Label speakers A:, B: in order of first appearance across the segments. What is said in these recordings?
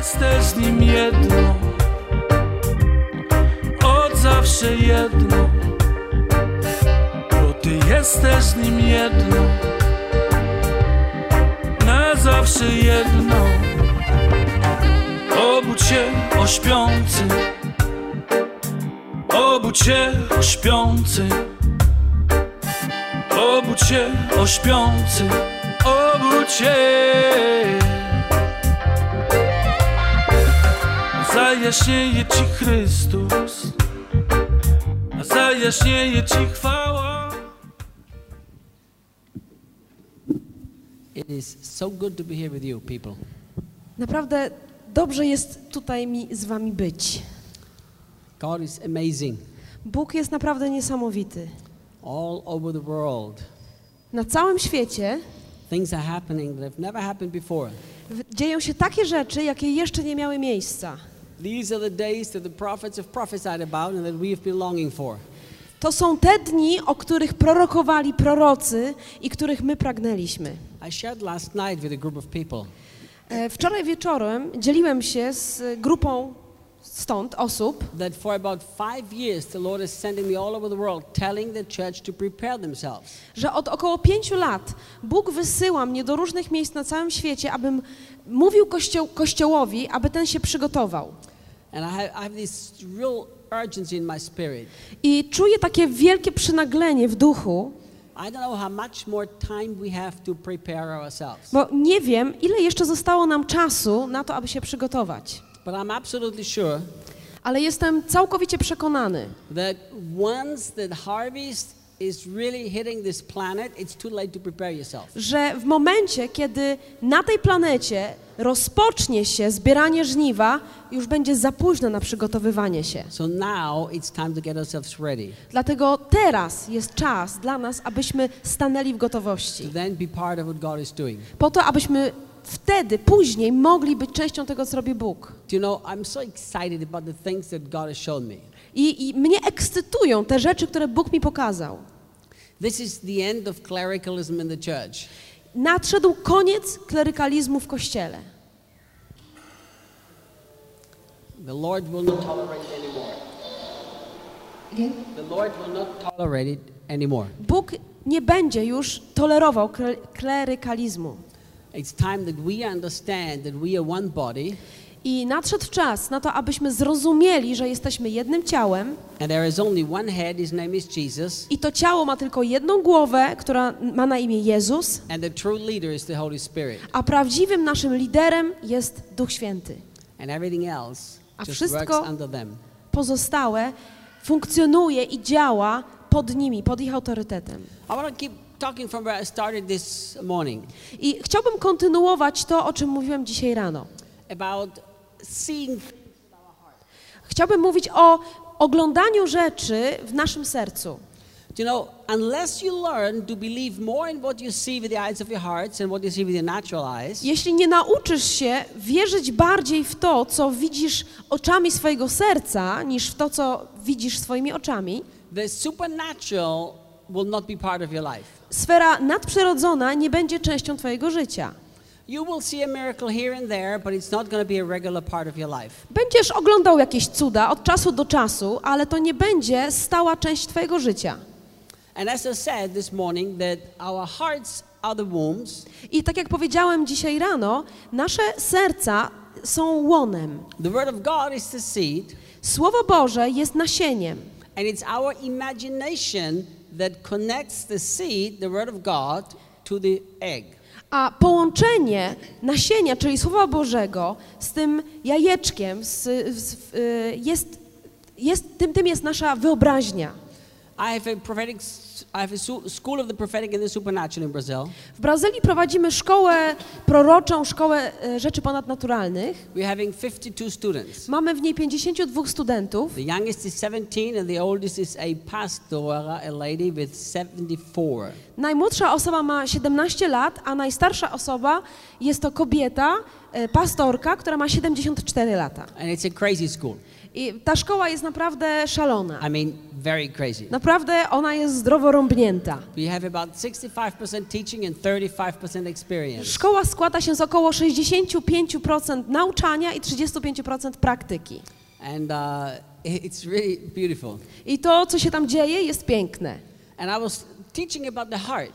A: jesteś z nim jedno, od zawsze jedno, bo ty jesteś z nim jedno, na zawsze jedno. Obudź się o śpiący, obudź się o śpiący, obudź się o śpiący, obudź się. Zajaśnieje Ci Chrystus, zajaśnieje Ci chwała.
B: It is so good to be here with you, people.
C: Naprawdę dobrze jest tutaj mi z wami być.
B: God is amazing.
C: Bóg jest naprawdę niesamowity.
B: All over the world,
C: Na całym świecie
B: things are happening that have never happened before.
C: dzieją się takie rzeczy, jakie jeszcze nie miały miejsca.
B: These are the days that the prophets have prophesied about and that we have been longing for.
C: To są te dni, o których prorokowali prorocy i których my pragnęliśmy.
B: I shared last night with a group of people
C: E, Wczoraj wieczorem dzieliłem się z grupą stąd osób,
B: that for about five years the Lord is sending me all over the world telling the church to prepare themselves.
C: że od około pięciu lat Bóg wysyła mnie do różnych miejsc na całym świecie, abym mówił kościo kościołowi, aby ten się przygotował.
B: And I have, I have this real urgency in my spirit.
C: I czuję takie wielkie przynaglenie w duchu,
B: I don't know how much more time we have to prepare ourselves.
C: bo nie wiem, ile jeszcze zostało nam czasu na to, aby się przygotować.
B: But I'm absolutely sure
C: Ale jestem całkowicie przekonany,
B: that once the harvest to
C: że w momencie, kiedy na tej planecie rozpocznie się zbieranie żniwa, już będzie za późno na przygotowywanie się.
B: So now it's time to get ourselves ready
C: Dlatego teraz jest czas dla nas, abyśmy stanęli w
B: to
C: gotowości.
B: then be part of what God is doing.
C: Po to, abyśmy wtedy, później mogli być częścią tego, co robi Bóg.
B: Do you know, I'm so excited about the things that God has shown me.
C: I, I mnie ekscytują te rzeczy, które Bóg mi pokazał.
B: This is the end of clericalism in the church.
C: Nadszedł koniec klerykalizmu w Kościele.
B: The Lord will not tolerate it anymore. The Lord will not tolerate it anymore.
C: Bóg nie będzie już tolerował kle- klerykalizmu.
B: It's time that we understand that we are one body
C: I nadszedł czas na to, abyśmy zrozumieli, że jesteśmy jednym ciałem i to ciało ma tylko jedną głowę, która ma na imię Jezus, a prawdziwym naszym liderem jest Duch Święty. A wszystko-. Pozostałe funkcjonuje i działa pod nimi, pod ich autorytetem.
B: I
C: chciałbym kontynuować to, o czym mówiłem dzisiaj rano.
B: about seeing
C: Chciałbym mówić o oglądaniu rzeczy w naszym sercu.
B: You know, unless you learn to believe more in what you see with the eyes of your hearts and what you see with your natural eyes,
C: Jeśli nie nauczysz się wierzyć bardziej w to, co widzisz oczami swojego serca, niż w to, co widzisz swoimi oczami,
B: the supernatural will not be part of your life.
C: sfera nadprzyrodzona nie będzie częścią Twojego życia.
B: You will see a miracle here and there, but it's not going to be a regular part of your life.
C: Będziesz oglądał jakieś cuda od czasu do czasu, ale to nie będzie stała część Twojego życia.
B: And as I said this morning, that our hearts are the wombs,
C: I tak jak powiedziałem dzisiaj rano, nasze serca są łonem.
B: the Word of God is the seed,
C: Słowo Boże jest nasieniem.
B: and it's our imagination that connects the seed, the Word of God, to the egg.
C: A połączenie nasienia, czyli Słowa Bożego, z tym jajeczkiem, z, z, y, jest, jest, tym, tym jest nasza wyobraźnia.
B: I have a prophetic, I have a su- school of the prophetic and the supernatural in Brazil.
C: W Brazylii prowadzimy szkołę proroczą, szkołę e, rzeczy ponadnaturalnych.
B: We're having 52 students.
C: Mamy w niej 52 studentów.
B: The youngest is 17 and the oldest is a pastora, a lady with 74.
C: Najmłodsza osoba ma 17 lat, a najstarsza osoba jest to kobieta, e, pastorka, która ma 74 lata.
B: And it's a crazy school.
C: I ta szkoła jest naprawdę szalona.
B: I mean, very crazy.
C: Naprawdę ona jest zdrowo rąbnięta.
B: We have about 65% teaching and 35% experience.
C: Szkoła składa się z około 65% nauczania i 35% praktyki.
B: And uh, it's really beautiful.
C: I to, co się tam dzieje, jest piękne.
B: And I was teaching about the heart.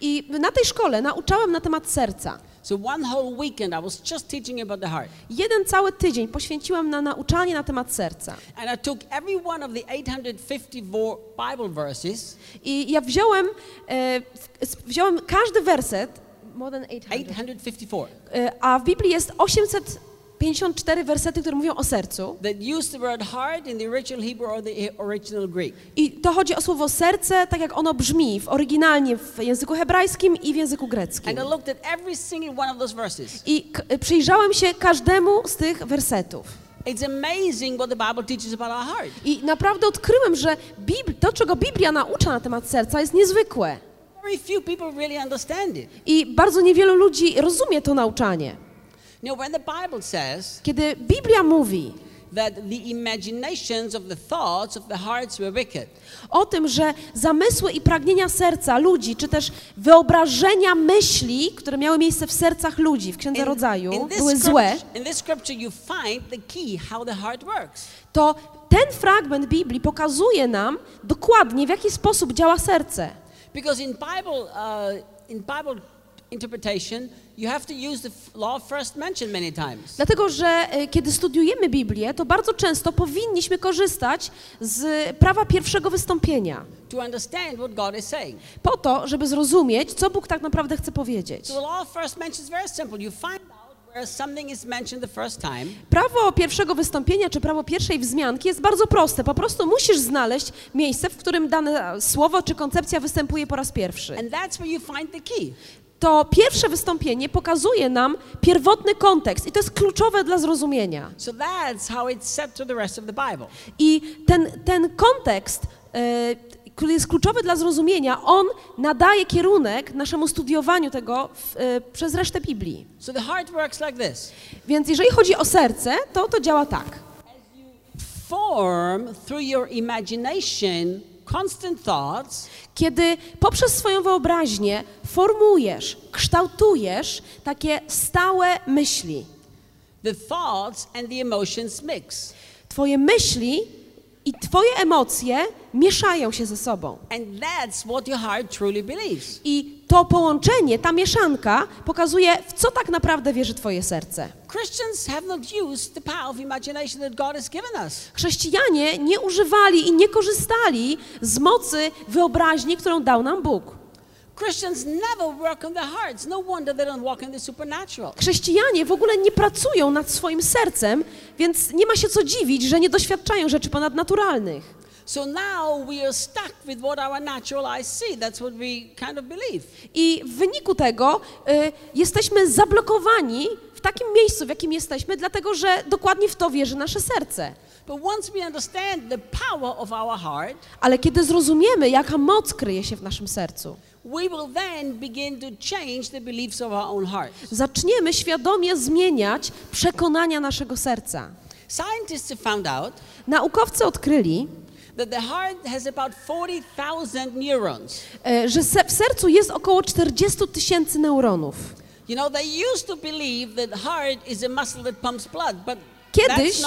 C: I na tej szkole nauczałem na temat serca.
B: So one whole weekend I was just teaching about the heart.
C: Jeden cały tydzień poświęciłam na nauczanie na temat serca.
B: And I took every one of the 854 Bible verses,
C: I ja wziąłem, e, wziąłem każdy werset, more than 800,
B: 854,
C: e, a w Biblii jest 854 wersety, które mówią o sercu. I to chodzi o słowo serce, tak jak ono brzmi w oryginalnie w języku hebrajskim i w języku greckim.
B: I
C: przyjrzałem się każdemu z tych wersetów.
B: It's amazing what the Bible teaches about our heart.
C: I naprawdę odkryłem, że Bibl- to, czego Biblia naucza na temat serca, jest niezwykłe.
B: Very few people really understand it.
C: I bardzo niewielu ludzi rozumie to nauczanie.
B: Know, when the Bible says
C: Kiedy Biblia mówi
B: that the imaginations of the thoughts of the hearts were wicked,
C: o tym, że zamysły i pragnienia serca ludzi, czy też wyobrażenia myśli, które miały miejsce w sercach ludzi w Księdze Rodzaju,
B: this
C: były złe,
B: in this scripture you find the key how the heart works.
C: to ten fragment Biblii pokazuje nam dokładnie, w jaki sposób działa serce.
B: Because in Bible, uh, in Bible interpretation, you have to use the f- law of first mention many times.
C: Dlatego, że e, kiedy studiujemy Biblię, to bardzo często powinniśmy korzystać z prawa pierwszego wystąpienia,
B: to understand what God is saying.
C: po to, żeby zrozumieć, co Bóg tak naprawdę chce powiedzieć.
B: So the law of first mention is very simple. You find
C: Prawo pierwszego wystąpienia czy prawo pierwszej wzmianki jest bardzo proste. Po prostu musisz znaleźć miejsce, w którym dane słowo czy koncepcja występuje po raz pierwszy. To pierwsze wystąpienie pokazuje nam pierwotny kontekst i to jest kluczowe dla zrozumienia.
B: So.
C: I ten, ten kontekst, e, który jest kluczowy dla zrozumienia, on nadaje kierunek naszemu studiowaniu tego w, e, przez resztę Biblii.
B: So like.
C: Więc jeżeli chodzi o serce, to to działa tak.
B: Form through your imagination
C: Kiedy poprzez swoją wyobraźnię formujesz, kształtujesz takie stałe myśli.
B: the thoughts and the emotions mix.
C: Twoje myśli i twoje emocje mieszają się ze sobą. I to połączenie, ta mieszanka pokazuje, w co tak naprawdę wierzy twoje serce. Chrześcijanie nie używali i nie korzystali z mocy wyobraźni, którą dał nam Bóg. Chrześcijanie w ogóle nie pracują nad swoim sercem, więc nie ma się co dziwić, że nie doświadczają rzeczy ponadnaturalnych.
B: So now we are stuck with what our natural eyes see. That's what we kind of believe.
C: I w wyniku tego y, jesteśmy zablokowani w takim miejscu, w jakim jesteśmy, dlatego że dokładnie w to wierzy nasze serce.
B: But once we understand the power of our heart,
C: Ale kiedy zrozumiemy, jaka moc kryje się w naszym sercu,
B: we will then begin to change the beliefs of our own heart.
C: zaczniemy świadomie zmieniać przekonania naszego serca.
B: Scientists found out
C: Naukowcy odkryli,
B: that the heart has about 40,000 neurons.
C: e, że w sercu jest około 40 tysięcy neuronów.
B: You know, they used to believe that heart is a muscle that pumps blood, but
C: Kiedyś-.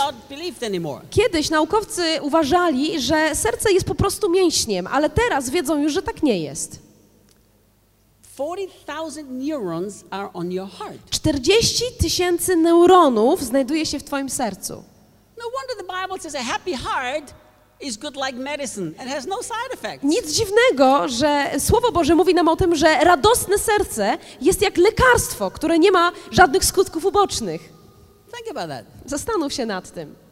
C: Kiedyś naukowcy uważali, że serce jest po prostu mięśniem, ale teraz wiedzą już, że tak nie jest.
B: 40,000 neurons are on your heart.
C: 40 tysięcy neuronów znajduje się w Twoim sercu.
B: No wonder the Bible says a happy heart is good like medicine and has no side effects.
C: Nic dziwnego, że Słowo Boże mówi nam o tym, że radosne serce jest jak lekarstwo, które nie ma żadnych skutków ubocznych.
B: Think about that.
C: Zastanów się nad tym.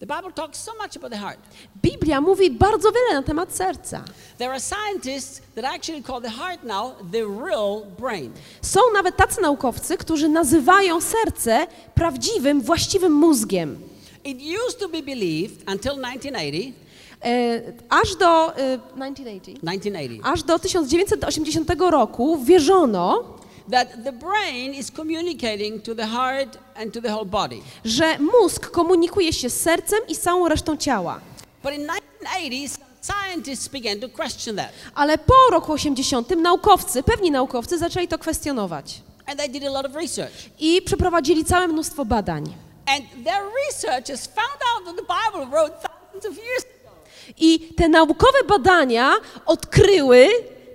B: The Bible talks so much about the heart.
C: Biblia mówi bardzo wiele na temat serca.
B: There are scientists that actually call the heart now the real brain.
C: Są nawet tacy naukowcy, którzy nazywają serce prawdziwym, właściwym mózgiem.
B: It used to be believed until 1980,
C: E, aż do e, 1980,
B: 1980
C: aż do 1980 roku wierzono,
B: that the brain is communicating to the heart and to the whole body.
C: że mózg komunikuje się z sercem i całą resztą ciała.
B: But in 1980, some scientists began to question that.
C: Ale po roku 80 naukowcy, pewni naukowcy zaczęli to kwestionować
B: And they did a lot of research.
C: i przeprowadzili całe mnóstwo badań.
B: And their researchers found out that the Bible wrote thousands of years ago.
C: I te naukowe badania odkryły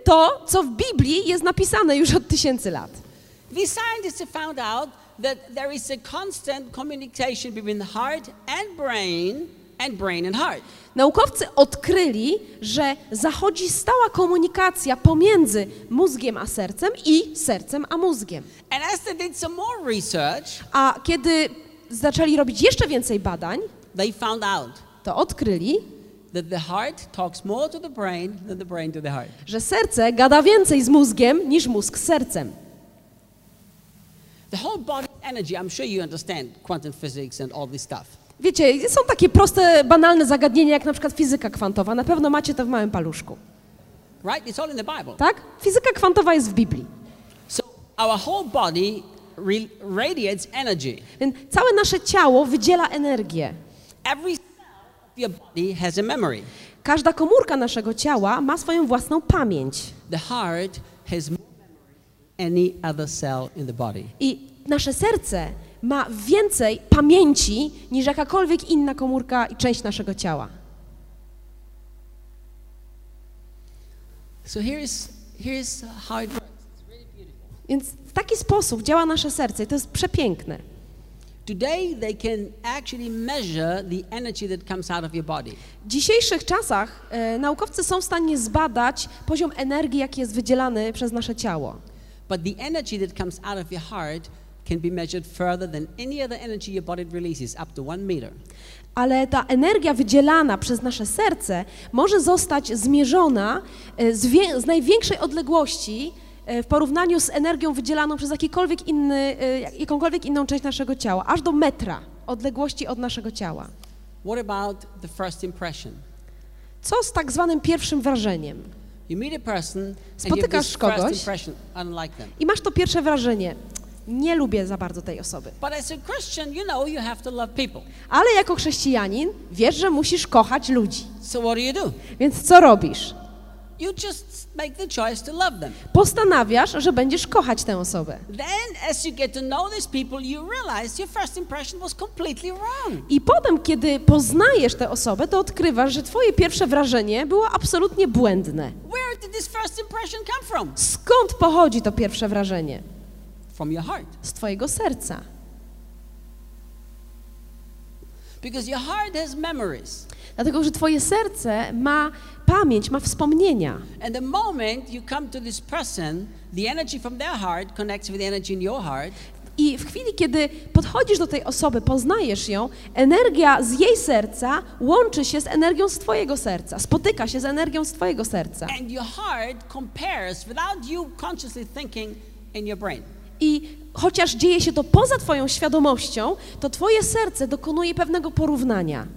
C: to, co w Biblii jest napisane już od tysięcy lat.
B: These scientists have found out that there is a constant communication between the heart and brain and brain and heart.
C: Naukowcy odkryli, że zachodzi stała komunikacja pomiędzy mózgiem a sercem i sercem a mózgiem.
B: And as they did some more research,
C: A kiedy zaczęli robić jeszcze więcej badań,
B: they found out
C: to odkryli,
B: that the heart talks more to the brain than the brain to the heart.
C: że serce gada więcej z mózgiem niż mózg z sercem.
B: The whole body energy, I'm sure you understand quantum physics and all this stuff.
C: Wiecie, są takie proste, banalne zagadnienia, jak na przykład fizyka kwantowa. Na pewno macie to w małym paluszku.
B: Right? It's all in the Bible.
C: Tak? Fizyka kwantowa jest w Biblii.
B: So our whole body radiates energy.
C: Więc całe nasze ciało wydziela energię.
B: Every your body has a memory.
C: Każda komórka naszego ciała ma swoją własną pamięć.
B: The heart has more memory than any other cell in the body.
C: I nasze serce ma więcej pamięci niż jakakolwiek inna komórka i część naszego ciała.
B: So here's, here's how it works. It's really beautiful.
C: Więc w taki sposób działa nasze serce i to jest przepiękne.
B: Today, they can actually measure the energy that comes out of your body.
C: W dzisiejszych czasach e, naukowcy są w stanie zbadać poziom energii, jaki jest wydzielany przez nasze ciało.
B: But the energy that comes out of your heart can be measured further than any other energy your body releases, up to one meter.
C: Ale ta energia wydzielana przez nasze serce może zostać zmierzona e, z, z największej odległości w porównaniu z energią wydzielaną przez jakikolwiek inny, e, jakąkolwiek inną część naszego ciała, aż do metra odległości od naszego ciała. Co z tak zwanym pierwszym wrażeniem?
B: You meet a person and you have
C: Spotykasz kogoś.
B: I
C: masz to pierwsze wrażenie. Nie lubię za bardzo tej osoby. Ale jako chrześcijanin wiesz, że musisz kochać ludzi. Więc co robisz? Postanawiasz, że będziesz kochać tę osobę.
B: Then, as you get to know these people, you realize your first impression was completely wrong.
C: I potem, kiedy poznajesz tę osobę, to odkrywasz, że twoje pierwsze wrażenie było absolutnie błędne. Skąd pochodzi to pierwsze wrażenie? Z twojego serca.
B: Because your heart has memories.
C: Dlatego, że twoje serce ma pamięć, ma wspomnienia.
B: And the moment you come to this person, the energy from their heart connects with the energy in your heart.
C: I w chwili, kiedy podchodzisz do tej osoby, poznajesz ją, energia z jej serca łączy się z energią z twojego serca, spotyka się z energią z twojego serca.
B: And your heart compares without you consciously thinking in your brain.
C: I chociaż dzieje się to poza twoją świadomością, to twoje serce dokonuje pewnego porównania.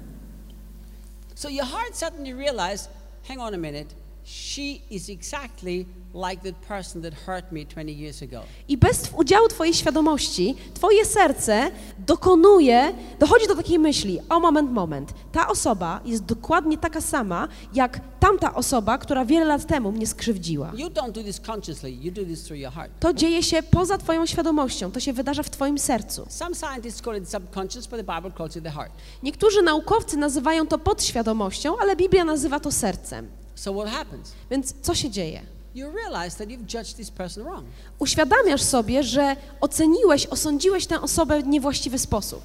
B: So your heart suddenly realized, hang on a minute, she is exactly like that person that hurt me 20 years ago.
C: I bez udziału twojej świadomości, twoje serce dokonuje, dochodzi do takiej myśli, o moment, moment, ta osoba jest dokładnie taka sama, jak tamta osoba, która wiele lat temu mnie skrzywdziła.
B: You don't do this consciously, you do this through your heart.
C: To dzieje się poza twoją świadomością, to się wydarza w twoim sercu.
B: Some scientists call it subconscious, but the Bible calls it the heart.
C: Niektórzy naukowcy nazywają to podświadomością, ale Biblia nazywa to sercem.
B: So what happens?
C: Więc co się dzieje?
B: You realize that you've judged this person wrong.
C: Uświadamiasz sobie, że oceniłeś, osądziłeś tę osobę w niewłaściwy sposób.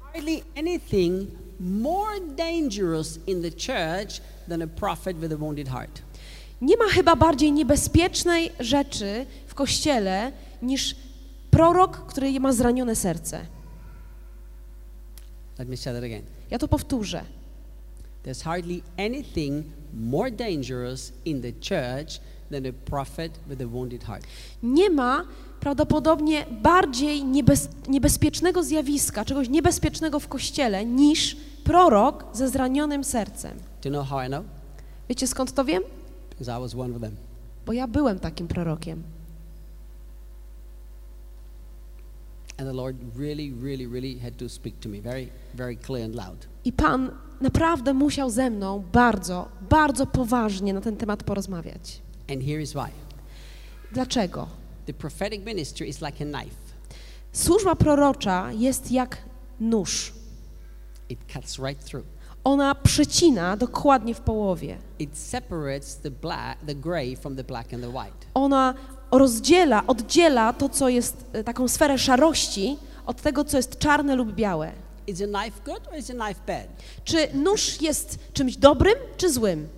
B: Hardly anything more dangerous in the church than a prophet with a wounded heart.
C: Nie ma chyba bardziej niebezpiecznej rzeczy w kościele niż prorok, który ma zranione serce.
B: Let me say that again.
C: Ja to powtórzę.
B: There's hardly anything more dangerous in the church than a prophet with a wounded heart.
C: Nie ma prawdopodobnie bardziej niebez, niebezpiecznego zjawiska, czegoś niebezpiecznego w kościele niż prorok ze zranionym sercem.
B: Do you know how I know?
C: Wiecie skąd to wiem?
B: Because I was one of them.
C: Bo ja byłem takim prorokiem.
B: And the Lord really, really, really had to speak to me very, very clear and loud.
C: I Pan naprawdę musiał ze mną bardzo, bardzo poważnie na ten temat porozmawiać.
B: And here is why.
C: Dlaczego?
B: The prophetic ministry is like a knife.
C: Służba prorocza jest jak nóż.
B: It cuts right through.
C: Ona przecina dokładnie w połowie.
B: It separates the black, the gray from the black and the white.
C: Ona rozdziela, oddziela to, co jest e, taką sferę szarości, od tego, co jest czarne lub białe.
B: Is a knife good or is a knife bad?
C: Czy nóż jest czymś dobrym czy złym?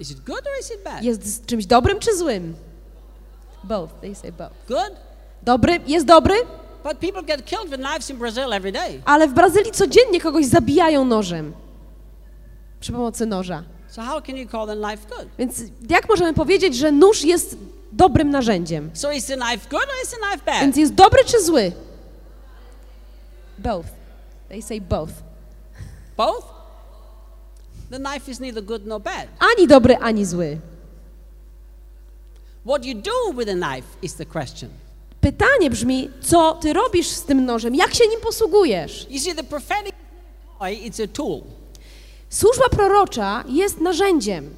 B: Is it good or is it bad?
C: Jest czymś dobrym czy złym? Both, they say both.
B: Good.
C: Dobry, jest dobry,
B: But people get killed with knives in Brazil every day.
C: ale w Brazylii codziennie kogoś zabijają nożem. Przy pomocy noża.
B: So how can you call the knife good?
C: Więc jak możemy powiedzieć, że nóż jest dobrym narzędziem?
B: So is the knife good or is the knife bad?
C: Więc jest dobry czy zły? Both. They say both.
B: Both? The knife is neither good nor bad.
C: Ani dobry, ani zły.
B: What you do with a knife is the question.
C: Pytanie brzmi, co ty robisz z tym nożem? Jak się nim posługujesz?
B: You see, the prophetic toy, it's a tool.
C: Służba prorocza jest narzędziem.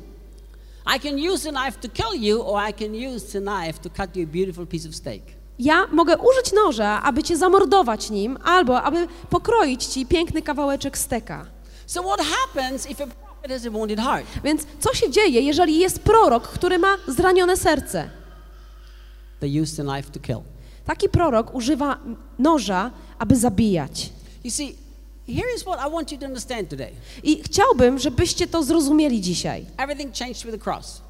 C: Ja mogę użyć noża, aby cię zamordować nim, albo aby pokroić ci piękny kawałeczek steka.
B: So what happens if a prophet has a wounded heart?
C: Więc co się dzieje, jeżeli jest prorok, który ma zranione serce?
B: They use the knife to kill.
C: Taki prorok używa noża, aby zabijać.
B: You see,
C: I chciałbym, żebyście to zrozumieli dzisiaj.
B: Everything changed with the cross.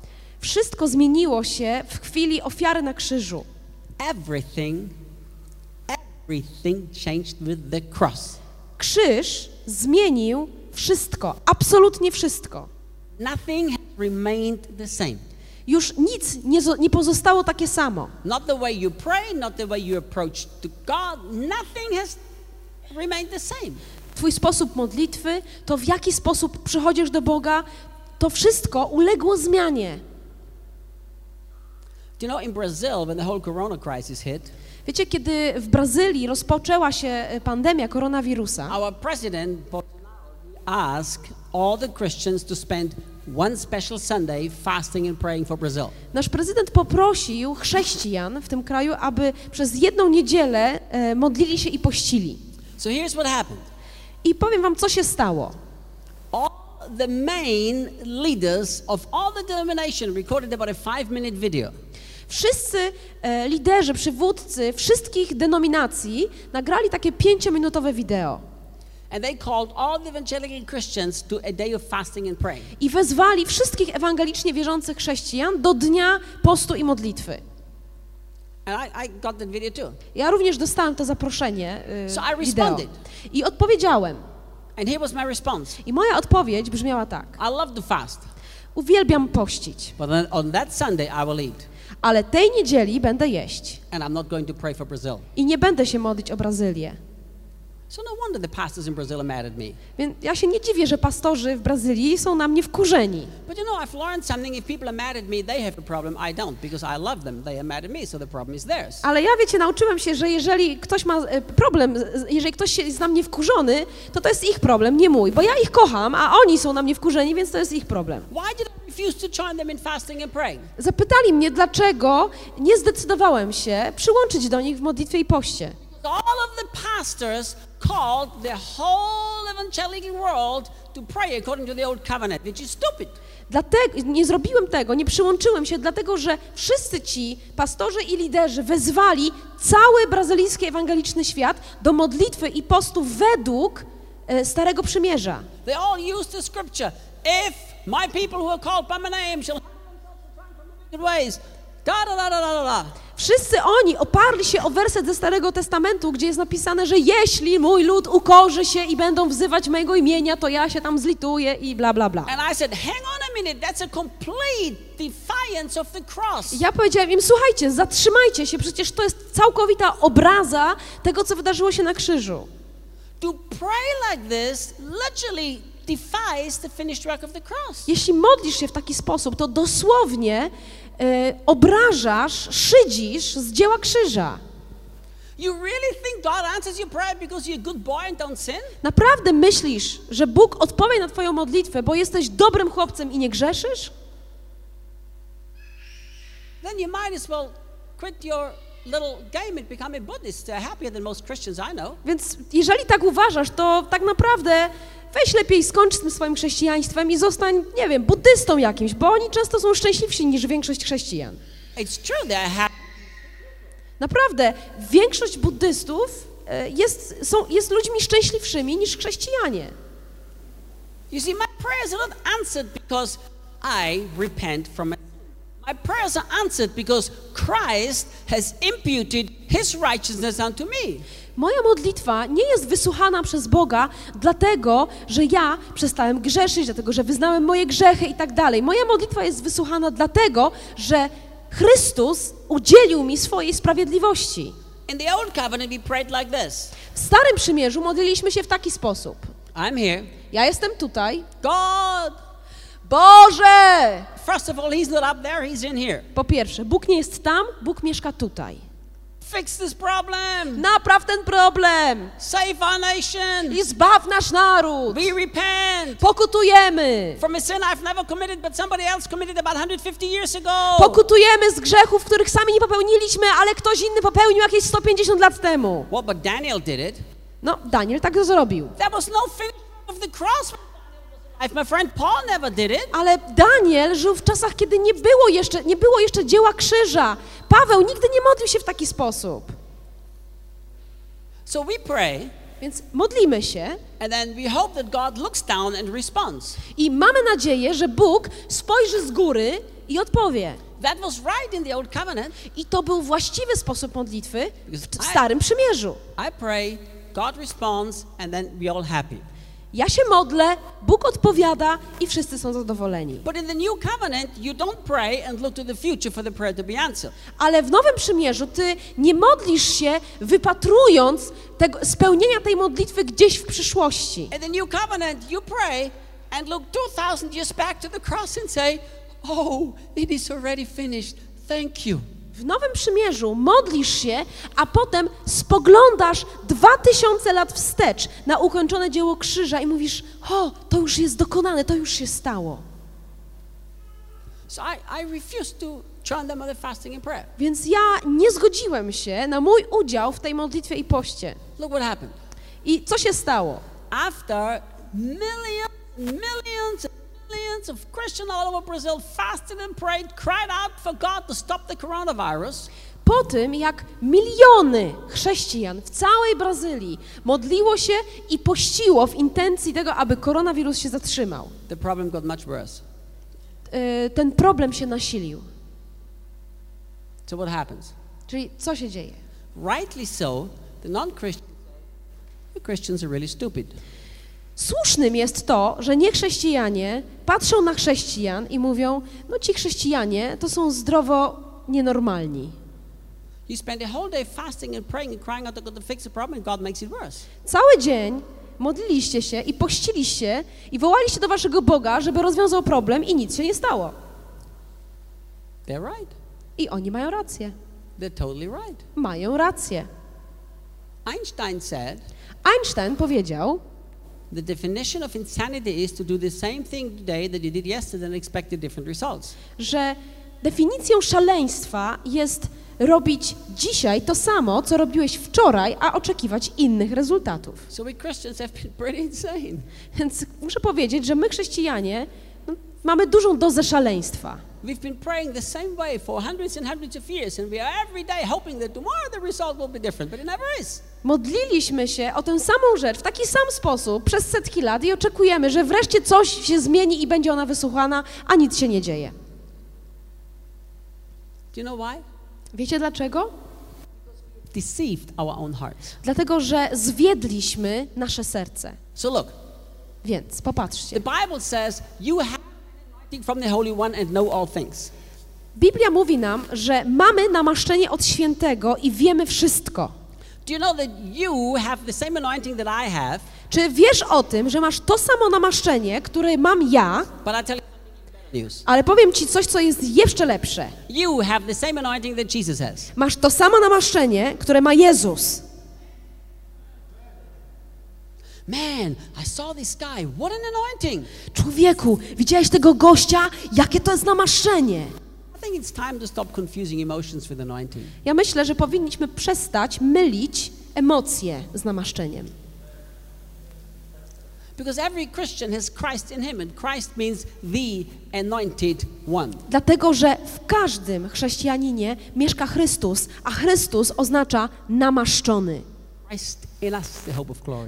C: Wszystko zmieniło się w chwili ofiary na krzyżu.
B: Everything, everything changed with the cross.
C: Krzyż zmienił wszystko, absolutnie wszystko.
B: Nothing has remained the same.
C: Już nic nie, nie pozostało takie samo.
B: Not the way you pray, not the way you approach to God, nothing has remained the same.
C: Twój sposób modlitwy, to w jaki sposób przychodzisz do Boga, to wszystko uległo zmianie.
B: You know, in Brazil, when the whole corona crisis hit,
C: Wiecie, kiedy w Brazylii rozpoczęła się e, pandemia koronawirusa,
B: our president asked all the Christians to spend one special Sunday fasting and praying for Brazil.
C: nasz prezydent poprosił chrześcijan w tym kraju, aby przez jedną niedzielę e, modlili się i pościli.
B: So here's what happened.
C: I powiem wam, co się stało.
B: All the main leaders of all the denomination recorded about a five-minute video.
C: Wszyscy e, liderzy, przywódcy wszystkich denominacji nagrali takie pięciominutowe wideo
B: And they called all the evangelical Christians to a day of fasting and praying.
C: i wezwali wszystkich ewangelicznie wierzących chrześcijan do dnia postu i modlitwy.
B: And I, I got that video too.
C: Ja również dostałam to zaproszenie y,
B: I
C: wideo
B: responded.
C: i odpowiedziałem.
B: And here was my response.
C: I moja odpowiedź brzmiała tak.
B: I love to fast,
C: Uwielbiam pościć,
B: but on, on that Sunday I will eat.
C: ale tej niedzieli będę jeść
B: And I'm not going to pray for Brazil.
C: i nie będę się modlić o Brazylię.
B: So no wonder the pastors in Brazil are mad at me.
C: Więc ja się nie dziwię, że pastorzy w Brazylii są na mnie wkurzeni.
B: But you know, I've learned something. If people are mad at me, they have a problem. I don't, because I love them. They are mad at me, so the problem is theirs.
C: Ale ja, wiecie, nauczyłem się, że jeżeli ktoś ma e, problem, jeżeli ktoś jest na mnie wkurzony, to to jest ich problem, nie mój, bo ja ich kocham, a oni są na mnie wkurzeni, więc to jest ich problem.
B: Why did I refuse to join them in fasting and praying?
C: Zapytali mnie, dlaczego nie zdecydowałem się przyłączyć do nich w modlitwie i poście.
B: All of the pastors called the whole evangelical world to pray according to the old covenant, which is stupid.
C: Dlatego nie zrobiłem tego, nie przyłączyłem się, dlatego że wszyscy ci pastorzy i liderzy wezwali cały brazylijski ewangeliczny świat do modlitwy i postu według e, Starego Przymierza.
B: They all used the scripture. If my people who are called by my name shall ways, da da da da da da.
C: Wszyscy oni oparli się o werset ze Starego Testamentu, gdzie jest napisane, że jeśli mój lud ukorzy się i będą wzywać mojego imienia, to ja się tam zlituję i bla, bla, bla.
B: Said,
C: Ja powiedziałem im, słuchajcie, zatrzymajcie się, przecież to jest całkowita obraza tego, co wydarzyło się na krzyżu.
B: To pray like this literally defies the finished work of the cross.
C: Jeśli modlisz się w taki sposób, to dosłownie e, obrażasz, szydzisz z dzieła krzyża. Naprawdę myślisz, że Bóg odpowie na Twoją modlitwę, bo jesteś dobrym chłopcem i nie grzeszysz?
B: Then you might as well quit your little game and become a Buddhist. They're happier than most Christians I know.
C: Więc jeżeli tak uważasz, to tak naprawdę weź lepiej skończ z tym swoim chrześcijaństwem i zostań, nie wiem, buddystą jakimś, bo oni często są szczęśliwsi niż większość chrześcijan. Naprawdę, większość buddystów e, jest, są, jest ludźmi szczęśliwszymi niż chrześcijanie.
B: You see, my prayers are not answered because I repent from my My prayers are answered because Christ has imputed his righteousness unto me.
C: Moja modlitwa nie jest wysłuchana przez Boga dlatego, że ja przestałem grzeszyć, dlatego, że wyznałem moje grzechy i tak dalej. Moja modlitwa jest wysłuchana dlatego, że Chrystus udzielił mi swojej sprawiedliwości.
B: Like
C: W Starym Przymierzu modliliśmy się w taki sposób.
B: I'm here.
C: Ja jestem tutaj.
B: God,
C: Boże!
B: first of all, he's not up there, he's in here.
C: Po pierwsze, Bóg nie jest tam, Bóg mieszka tutaj.
B: Fix this problem.
C: Napraw ten problem
B: Save our nation.
C: i zbaw nasz naród.
B: We repent
C: Pokutujemy.
B: from a sin I've never committed, but somebody else committed about 150 years ago.
C: Pokutujemy z grzechów, których sami nie popełniliśmy, ale ktoś inny popełnił jakieś 150 lat temu.
B: Well, but Daniel did it.
C: No, Daniel tak to zrobił.
B: There was no finish of the cross.
C: Ale Daniel żył w czasach, kiedy nie było jeszcze, nie było jeszcze dzieła krzyża. Paweł nigdy nie modlił się w taki sposób.
B: so we pray,
C: Więc modlimy się
B: and then we hope that God looks down and responds.
C: i mamy nadzieję, że Bóg spojrzy z góry i odpowie.
B: That was right in the old covenant.
C: I to był właściwy sposób modlitwy w, Starym Przymierzu.
B: I pray, God responds, and then we all happy.
C: Ja się modlę, Bóg odpowiada i wszyscy są zadowoleni. Ale w Nowym Przymierzu ty nie modlisz się wypatrując tego, spełnienia tej modlitwy gdzieś w przyszłości.
B: In the new covenant, you pray and look 2,000 years back to the cross and say, Oh, it is already finished. Thank you.
C: W Nowym Przymierzu modlisz się, a potem spoglądasz dwa tysiące lat wstecz na ukończone dzieło krzyża i mówisz, o, to już jest dokonane, to już się stało.
B: So I, I refuse to.
C: Więc ja nie zgodziłem się na mój udział w tej modlitwie i poście.
B: Look what happened.
C: I co się stało?
B: After millions, millions, millions of Christians all over Brazil fasted and prayed, cried out for God to stop the coronavirus,
C: Po tym, jak miliony chrześcijan w całej Brazylii modliło się i pościło w intencji tego, aby koronawirus się zatrzymał,
B: the problem got much worse.
C: y, ten problem się nasilił.
B: So what happens?
C: Czyli co się dzieje?
B: Rightly so, the non-Christians the Christians are really stupid.
C: Słusznym jest to, że niechrześcijanie patrzą na chrześcijan i mówią, no ci chrześcijanie to są zdrowo nienormalni. Cały dzień modliliście się i pościliście i wołaliście do waszego Boga, żeby rozwiązał problem i nic się nie stało.
B: They're right.
C: I oni mają rację.
B: They're totally right.
C: Mają rację.
B: Einstein said,
C: Einstein powiedział,
B: the definition of insanity is to do the same thing today that you did yesterday and expect different results.
C: że definicją szaleństwa jest robić dzisiaj to samo, co robiłeś wczoraj, a oczekiwać innych rezultatów.
B: So we Christians have been pretty insane.
C: Więc muszę powiedzieć, że my chrześcijanie mamy dużą dozę szaleństwa.
B: We've been praying the same way for hundreds and hundreds of years, and we are every day hoping that tomorrow the result will be different, but it never is.
C: Modliliśmy się o tę samą rzecz w taki sam sposób przez setki lat i oczekujemy, że wreszcie coś się zmieni i będzie ona wysłuchana, a nic się nie dzieje.
B: Do you know why?
C: Wiecie dlaczego?
B: Deceived our own hearts.
C: Dlatego, że zwiedliśmy nasze serce.
B: So look,
C: Więc popatrzcie.
B: the Bible says you have anointing from the Holy One and know all things.
C: Biblia mówi nam, że mamy namaszczenie od świętego i wiemy wszystko.
B: Do you know that you have the same anointing that I have?
C: Czy wiesz o tym, że masz to samo namaszczenie, które mam ja,
B: But I tell you, news.
C: Ale powiem Ci coś, co jest jeszcze lepsze. Masz to samo namaszczenie, które ma Jezus.
B: Man, I saw this guy. What an anointing.
C: Człowieku, widziałeś tego gościa? Jakie to jest namaszczenie?
B: I think it's time to stop confusing emotions with anointing.
C: Ja myślę, że powinniśmy przestać mylić emocje z namaszczeniem. Dlatego, że w każdym chrześcijaninie mieszka Chrystus, a Chrystus oznacza namaszczony.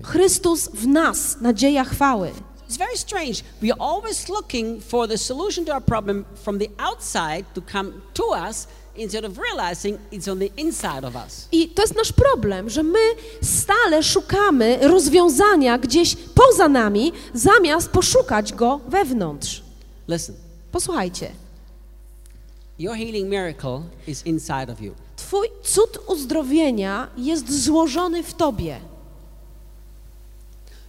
C: Chrystus w nas, nadzieja chwały.
B: It's very strange. We are always looking for the solution to our problem from the outside to come to us instead of realizing it's on the inside of us.
C: I to jest nasz problem, że my stale szukamy rozwiązania gdzieś poza nami, zamiast poszukać go wewnątrz.
B: Listen,
C: Posłuchajcie.
B: your healing miracle is inside of you.
C: Twój cud uzdrowienia jest złożony w tobie.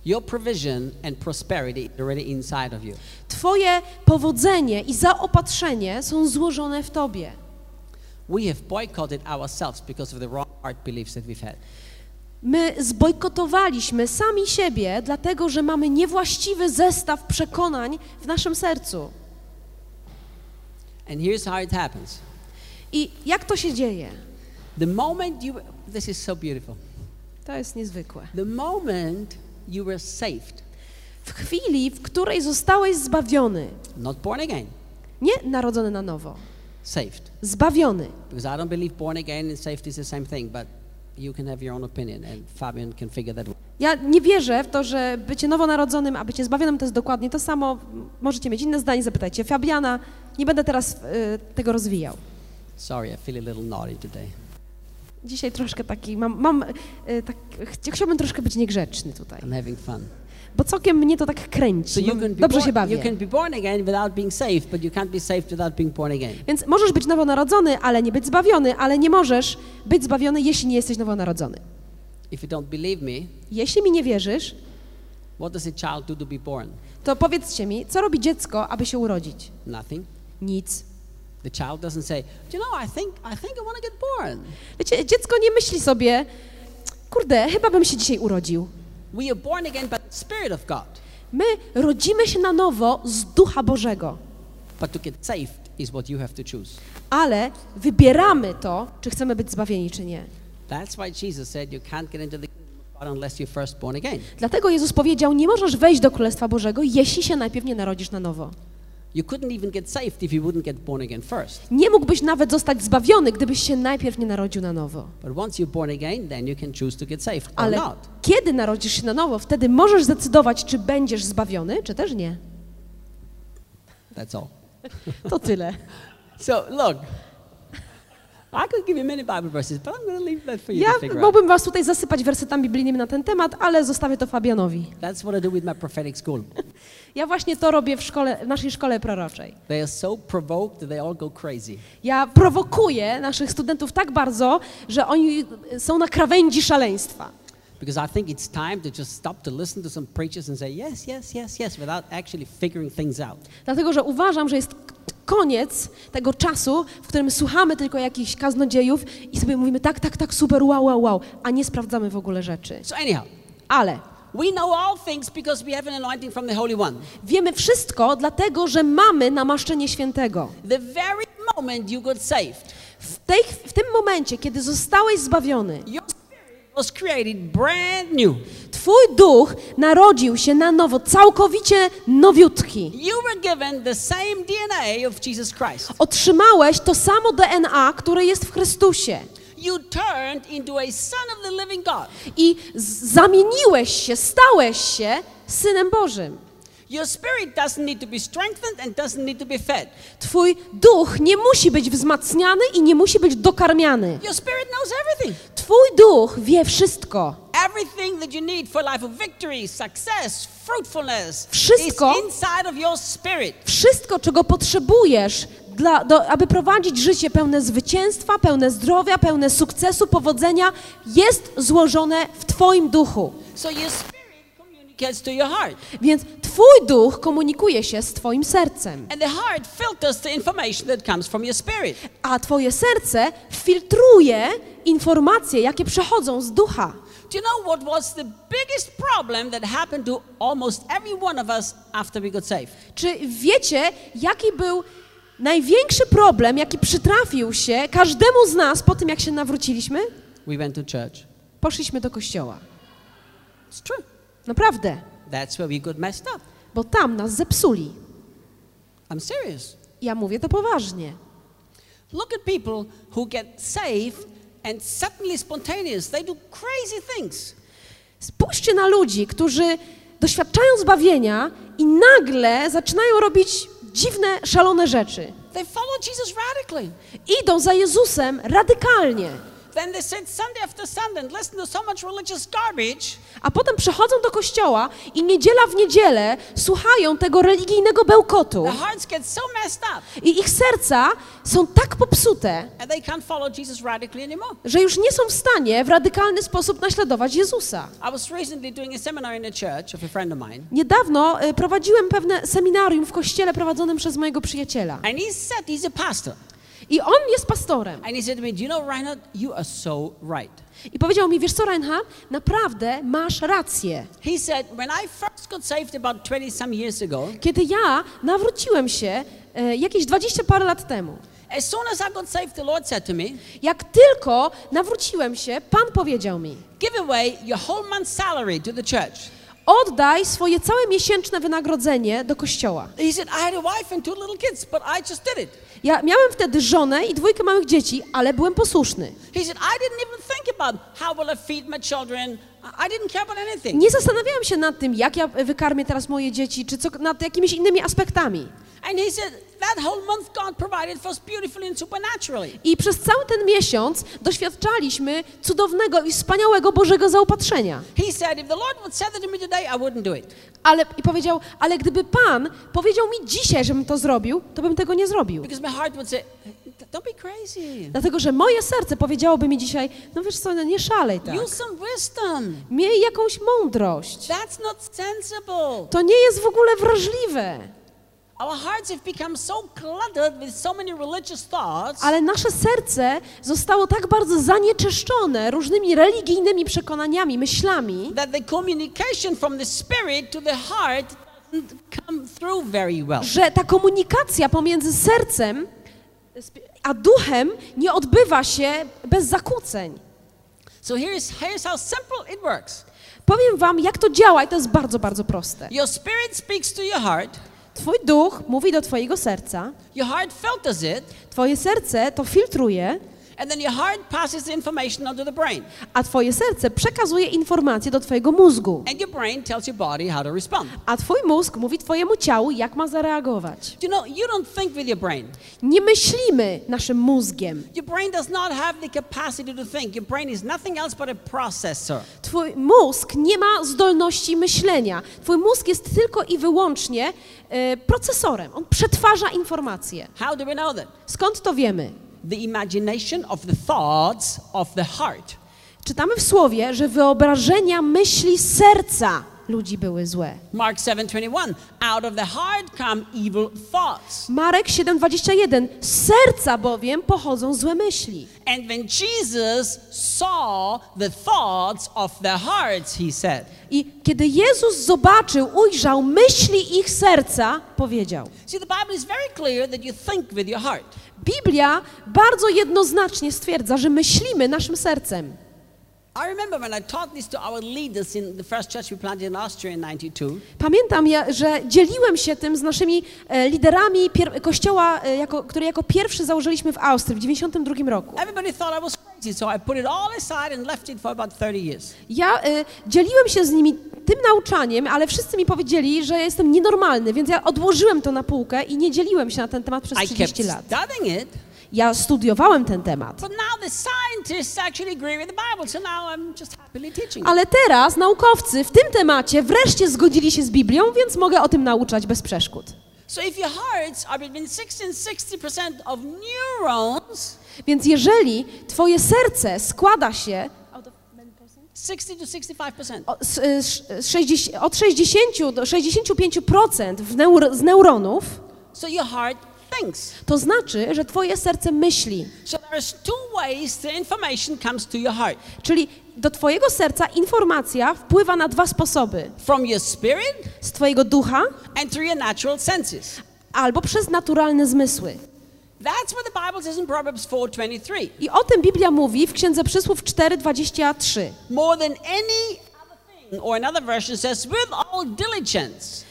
B: Your provision and prosperity is already inside of you.
C: Twoje powodzenie i zaopatrzenie są złożone w tobie.
B: We have boycotted ourselves because of the wrong heart beliefs that we've had.
C: My zbojkotowaliśmy sami siebie, dlatego że mamy niewłaściwy zestaw przekonań w naszym sercu.
B: And here's how it happens.
C: I jak to się dzieje?
B: The moment you, this is so beautiful.
C: To jest niezwykłe.
B: The moment you were saved,
C: W chwili, w której zostałeś zbawiony,
B: not born again,
C: nie narodzony na nowo,
B: saved.
C: zbawiony.
B: Because I don't believe born again and saved is the same thing, but you can have your own opinion, and Fabian can figure that out.
C: Ja nie wierzę w to, że bycie nowonarodzonym, a bycie zbawionym to jest dokładnie to samo. Możecie mieć inne zdanie, zapytajcie Fabiana. Nie będę teraz y, tego rozwijał.
B: Sorry, I feel a little naughty today.
C: Dzisiaj troszkę taki, mam, mam y, tak, ch- chciałbym troszkę być niegrzeczny tutaj,
B: I'm having fun.
C: bo całkiem mnie to tak
B: So
C: kręci.
B: can, be
C: Dobrze się
B: you
C: bawię.
B: can be born again without being saved, but you can't be saved without being born again.
C: Więc możesz być nowonarodzony, ale nie być zbawiony, ale nie możesz być zbawiony, jeśli nie jesteś nowonarodzony.
B: If you don't believe me,
C: Jeśli mi nie wierzysz,
B: what does a child do to be born?
C: to powiedzcie mi, co robi dziecko, aby się urodzić?
B: Nothing.
C: Nic.
B: The child doesn't say, "Do you know, I think I think I want to get born."
C: Wiecie, dziecko nie myśli sobie, kurde, chyba bym się dzisiaj urodził.
B: We are born again by the Spirit of God.
C: My rodzimy się na nowo z Ducha Bożego,
B: But to get saved is what you have to choose.
C: ale wybieramy to, czy chcemy być zbawieni, czy nie.
B: That's why Jesus said you can't get into the kingdom of God unless you're first born again.
C: Dlatego Jezus powiedział, nie możesz wejść do Królestwa Bożego, jeśli się najpierw nie narodzisz na nowo. Nie mógłbyś nawet zostać zbawiony, gdybyś się najpierw nie narodził na nowo. Ale kiedy narodzisz się na nowo, wtedy możesz zdecydować, czy będziesz zbawiony, czy też nie.
B: That's all.
C: To tyle.
B: So look, I could give you many Bible verses, but I'm going to leave that for you
C: Ja
B: to figure out.
C: mógłbym was tutaj zasypać wersetami biblijnymi na ten temat, ale zostawię to Fabianowi.
B: That's what I do with my prophetic school.
C: Ja właśnie to robię w, szkole, w naszej szkole proroczej.
B: They are so provoked that they all go crazy.
C: Ja prowokuję naszych studentów tak bardzo, że oni są na krawędzi szaleństwa.
B: Because I think it's time to just stop to listen to some preachers and say yes, yes, yes, yes, without actually figuring things out.
C: Dlatego, że uważam, że jest koniec tego czasu, w którym słuchamy tylko jakichś kaznodziejów i sobie mówimy tak, tak, tak, super, wow, wow, wow, a nie sprawdzamy w ogóle rzeczy.
B: So anyhow,
C: Ale
B: we know all things because we have an anointing from the Holy One.
C: wiemy wszystko, dlatego, że mamy namaszczenie świętego.
B: The very moment you got saved,
C: W, tej, w tym momencie, kiedy zostałeś zbawiony,
B: your was created brand new.
C: Twój duch narodził się na nowo, całkowicie nowiutki.
B: You were given the same DNA of Jesus Christ.
C: Otrzymałeś to samo DNA, które jest w Chrystusie.
B: You turned into a son of the living God.
C: I zamieniłeś się, stałeś się synem Bożym.
B: Your spirit doesn't need to be strengthened and doesn't need to be fed.
C: Twój duch nie musi być wzmacniany i nie musi być dokarmiany.
B: Your spirit knows everything.
C: Twój duch wie wszystko.
B: Everything that you need for life of victory, success, fruitfulness
C: Wszystko-
B: is inside of your spirit.
C: Wszystko, czego potrzebujesz, dla, do, aby prowadzić życie pełne zwycięstwa, pełne zdrowia, pełne sukcesu, powodzenia, jest złożone w Twoim duchu.
B: So your spirit communicates gets to your heart.
C: Więc twój duch komunikuje się z twoim sercem, a twoje serce filtruje informacje, jakie przechodzą z ducha.
B: Do you know what was the biggest problem that happened to almost every one of us after we got saved?
C: Czy wiecie, jaki był największy problem, jaki przytrafił się każdemu z nas po tym, jak się nawróciliśmy?
B: We went to church.
C: Poszliśmy do kościoła.
B: It's true.
C: Naprawdę,
B: That's where we got messed up.
C: bo tam nas zepsuli.
B: I'm serious.
C: Ja mówię to poważnie.
B: Look at people who get saved and suddenly spontaneous. They do crazy things.
C: Spójrzcie na ludzi, którzy doświadczają zbawienia i nagle zaczynają robić dziwne, szalone rzeczy.
B: They follow Jesus radically.
C: Idą za Jezusem radykalnie,
B: Then they sit Sunday after Sunday and listen to so much religious garbage.
C: a potem przychodzą do kościoła i niedziela w niedzielę słuchają tego religijnego bełkotu.
B: Their hearts get so messed up
C: I ich serca są tak popsute,
B: and they can't follow Jesus radically anymore.
C: że już nie są w stanie w radykalny sposób naśladować Jezusa. Niedawno prowadziłem pewne seminarium w kościele prowadzonym przez mojego przyjaciela.
B: And he said, he's a pastor.
C: I on jest pastorem.
B: And he said to me, Do you know, Reinhard, you are so right.
C: I powiedział mi, wiesz co, Reinhard, naprawdę masz rację.
B: He said, When I first got saved about 20 some years ago,
C: Kiedy ja nawróciłem się e, jakieś 20 parę lat temu,
B: as soon as I got saved, the Lord said to me,
C: jak tylko nawróciłem się, Pan powiedział mi,
B: Give away your whole month's salary to the church.
C: Oddaj swoje całe miesięczne wynagrodzenie do kościoła. Ja miałem wtedy żonę i dwójkę małych dzieci, ale byłem posłuszny.
B: He said, I didn't even think about how will I feed my children.
C: Nie zastanawiałem się nad tym, jak ja wykarmię teraz moje dzieci, czy co, nad jakimiś innymi aspektami. I przez cały ten miesiąc doświadczaliśmy cudownego i wspaniałego Bożego zaopatrzenia. Ale, I powiedział, ale gdyby Pan powiedział mi dzisiaj, żebym to zrobił, to bym tego nie zrobił.
B: Because my heart would say, don't be crazy.
C: Dlatego, że moje serce powiedziałoby mi dzisiaj, no wiesz co, no nie szalej tak.
B: Use some wisdom.
C: Miej jakąś mądrość.
B: That's not sensible.
C: To nie jest w ogóle wrażliwe. Ale nasze serce zostało tak bardzo zanieczyszczone różnymi religijnymi przekonaniami, myślami,
B: that the communication from the spirit to the heart doesn't come through very well.
C: że ta komunikacja pomiędzy sercem a duchem nie odbywa się bez zakłóceń.
B: So here's, here's how simple it works.
C: Powiem wam, jak to działa i to jest bardzo, bardzo proste.
B: Your spirit speaks to your heart,
C: Twój duch mówi do twojego serca,
B: your heart filters it,
C: twoje serce to filtruje,
B: and then your heart passes the information onto the brain.
C: a twoje serce przekazuje informacje do twojego mózgu.
B: And your brain tells your body how to respond.
C: A twój mózg mówi twojemu ciału, jak ma zareagować.
B: You know, you don't think with your brain.
C: Nie myślimy naszym mózgiem.
B: Your brain does not have the capacity to think. Your brain is nothing else but a processor.
C: Twój mózg nie ma zdolności myślenia. Twój mózg jest tylko i wyłącznie e, procesorem. On przetwarza informacje.
B: How do we know that?
C: Skąd to wiemy?
B: The imagination of the thoughts of the heart.
C: Czytamy w słowie, że wyobrażenia myśli serca ludzi były złe.
B: Mark 7:21 Out of the heart come evil thoughts.
C: Marek 7:21 Z serca bowiem pochodzą złe myśli.
B: And when Jesus saw the thoughts of their hearts, he said.
C: I kiedy Jezus zobaczył, ujrzał myśli ich serca, powiedział.
B: See, the Bible is very clear that you think with your heart.
C: Biblia bardzo jednoznacznie stwierdza, że myślimy naszym sercem. Pamiętam, że dzieliłem się tym z naszymi e, liderami kościoła, e, jako, który jako pierwszy założyliśmy w Austrii w 92 roku.
B: Everybody thought I was crazy, so I put it all aside and left it for about 30 years.
C: Ja dzieliłem się z nimi tym nauczaniem, ale wszyscy mi powiedzieli, że jestem nienormalny, więc ja odłożyłem to na półkę i nie dzieliłem się na ten temat przez
B: I kept
C: 30 lat. Ja studiowałem ten temat. Ale teraz naukowcy w tym temacie wreszcie zgodzili się z Biblią, więc mogę o tym nauczać bez przeszkód.
B: So if your hearts are between 60 and 60% of neurons,
C: Więc jeżeli twoje serce składa się
B: 60 to 65%.
C: O, z, y, 60, od 60 do 65% w neur, z neuronów,
B: So your heart thinks.
C: to znaczy, że twoje serce myśli.
B: So there's two ways the information comes to your heart.
C: Czyli do twojego serca informacja wpływa na dwa sposoby.
B: From your spirit
C: Z twojego ducha
B: and through your natural senses.
C: albo przez naturalne zmysły.
B: That's what the Bible says in Proverbs 4:23.
C: I o tym Biblia mówi w Księdze Przysłów 4:23.
B: More than any other thing, or another version says, with all diligence.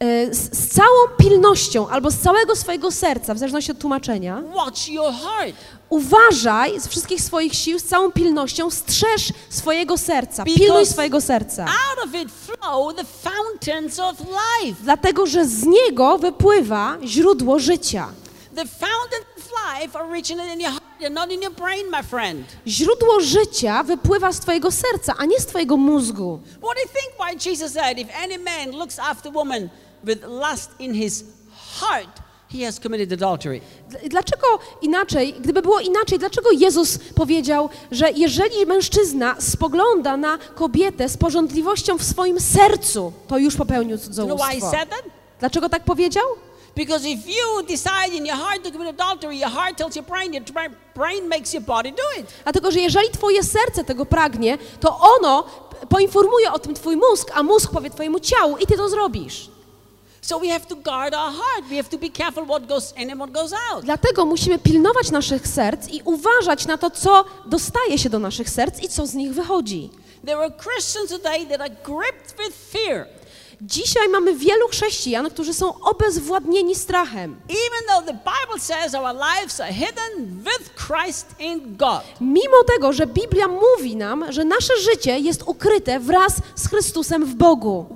C: E, Z, z całą pilnością albo z całego swojego serca, w zależności od tłumaczenia,
B: Watch your heart.
C: uważaj z wszystkich swoich sił, z całą pilnością, strzeż swojego serca,
B: Because-
C: pilnuj swojego serca.
B: Out of it flow the fountains of life.
C: Dlatego, że z niego wypływa źródło życia.
B: The fountains of life originated in your heart not in your brain, my friend.
C: Źródło życia wypływa z twojego serca, a nie z twojego mózgu.
B: What do you think why Jesus said, if any man looks after woman with lust in his heart, he has committed adultery?
C: Dl- Dlaczego inaczej, gdyby było inaczej, dlaczego Jezus powiedział, że jeżeli mężczyzna spogląda na kobietę z porządliwością w swoim sercu, to już popełnił cudzołóstwo? Dlaczego tak powiedział?
B: Because if you decide in your heart to commit adultery, your heart tells your brain, your bra- brain makes your body do it.
C: Dlatego, że jeżeli twoje serce tego pragnie, to ono poinformuje o tym twój mózg, a mózg powie twojemu ciału i ty to zrobisz. Dlatego musimy pilnować naszych serc i uważać na to, co dostaje się do naszych serc i co z nich wychodzi.
B: There are Christians today that are gripped with fear.
C: Dzisiaj mamy wielu chrześcijan, którzy są obezwładnieni strachem. Mimo tego, że Biblia mówi nam, że nasze życie jest ukryte wraz z Chrystusem w Bogu.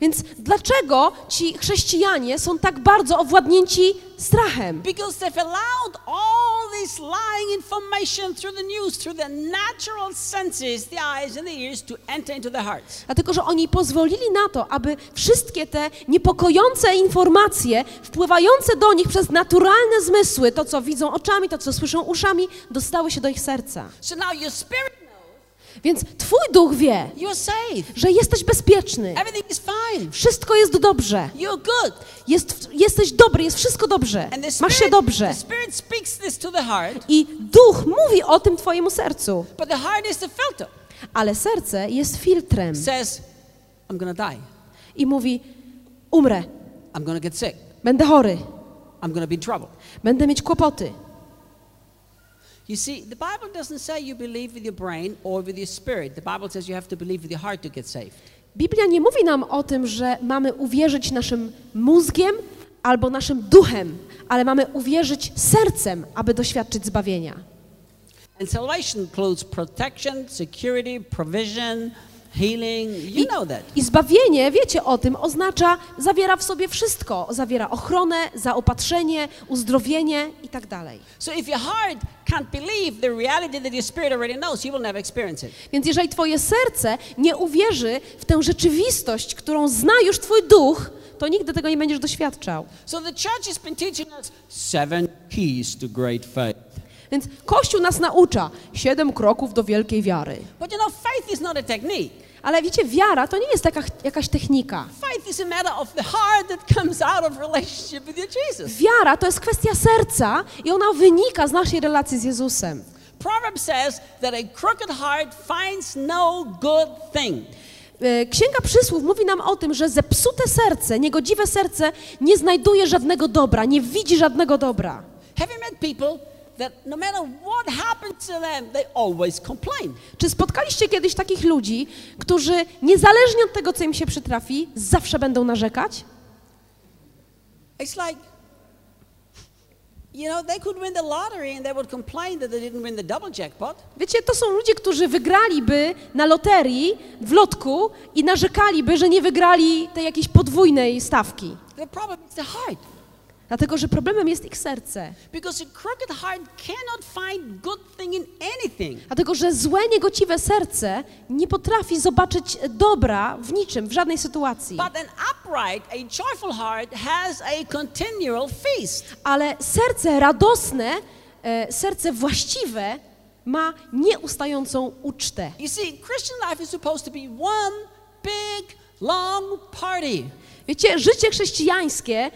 C: Więc dlaczego ci chrześcijanie są tak bardzo owładnięci strachem?
B: Because they've allowed all this lying information through the news, through their natural senses, the eyes and the ears, to enter into their hearts.
C: Dlatego, że oni pozwolili na to, aby wszystkie te niepokojące informacje wpływające do nich przez naturalne zmysły, to co widzą oczami, to co słyszą uszami, dostały się do ich serca.
B: So now your spirit
C: Więc Twój duch wie, że jesteś bezpieczny, wszystko jest dobrze, jest, jesteś dobry, jest wszystko dobrze, masz się dobrze. I duch mówi o tym Twojemu sercu, ale serce jest filtrem.
B: Says, I'm gonna die.
C: i mówi: Umrę,
B: I'm gonna get sick.
C: będę chory,
B: I'm gonna be in trouble.
C: będę mieć kłopoty.
B: You see, the Bible doesn't say you believe with your brain or with your spirit. The Bible says you have to believe with your heart to get saved.
C: Biblia nie mówi nam o tym, że mamy uwierzyć naszym mózgiem albo naszym duchem, ale mamy uwierzyć sercem, aby doświadczyć zbawienia.
B: And salvation includes protection, security, provision, healing. You
C: I,
B: know that.
C: I zbawienie, wiecie o tym, oznacza, zawiera w sobie wszystko. Zawiera ochronę, zaopatrzenie, uzdrowienie i tak dalej.
B: So if your heart can't believe the reality that your spirit already knows, you will never experience it.
C: Więc jeżeli twoje serce nie uwierzy w tę rzeczywistość, którą zna już twój duch, to nigdy tego nie będziesz doświadczał.
B: So the church has been teaching us seven keys to great faith.
C: Więc Kościół nas naucza siedem kroków do wielkiej wiary.
B: But you know, faith is not a technique.
C: Ale wiecie, wiara to nie jest taka, jakaś technika. Wiara to jest kwestia serca i ona wynika z naszej relacji z Jezusem.
B: Says that a crooked heart finds no good thing.
C: E, Księga Przysłów mówi nam o tym, że zepsute serce, niegodziwe serce nie znajduje żadnego dobra, nie widzi żadnego dobra.
B: Have you met people no matter what happens to them, they always complain?
C: Czy spotkaliście kiedyś takich ludzi, którzy niezależnie od tego, co im się przytrafi, zawsze będą narzekać?
B: It's like, you know, they could win the lottery and they would complain that they didn't win the double jackpot.
C: Wiecie, to są ludzie, którzy wygraliby na loterii w lotku i narzekaliby, że nie wygrali tej jakiejś podwójnej stawki.
B: The problem is the heart.
C: Dlatego, że problemem jest ich serce.
B: Because a crooked heart cannot find good thing in anything.
C: Dlatego, że złe, niegociwe serce nie potrafi zobaczyć dobra w niczym, w żadnej sytuacji.
B: But an upright, a joyful heart has a continual feast.
C: Ale serce radosne, e, serce właściwe ma nieustającą ucztę.
B: You see, Christian life is supposed to be one big, long party.
C: Wiecie, życie chrześcijańskie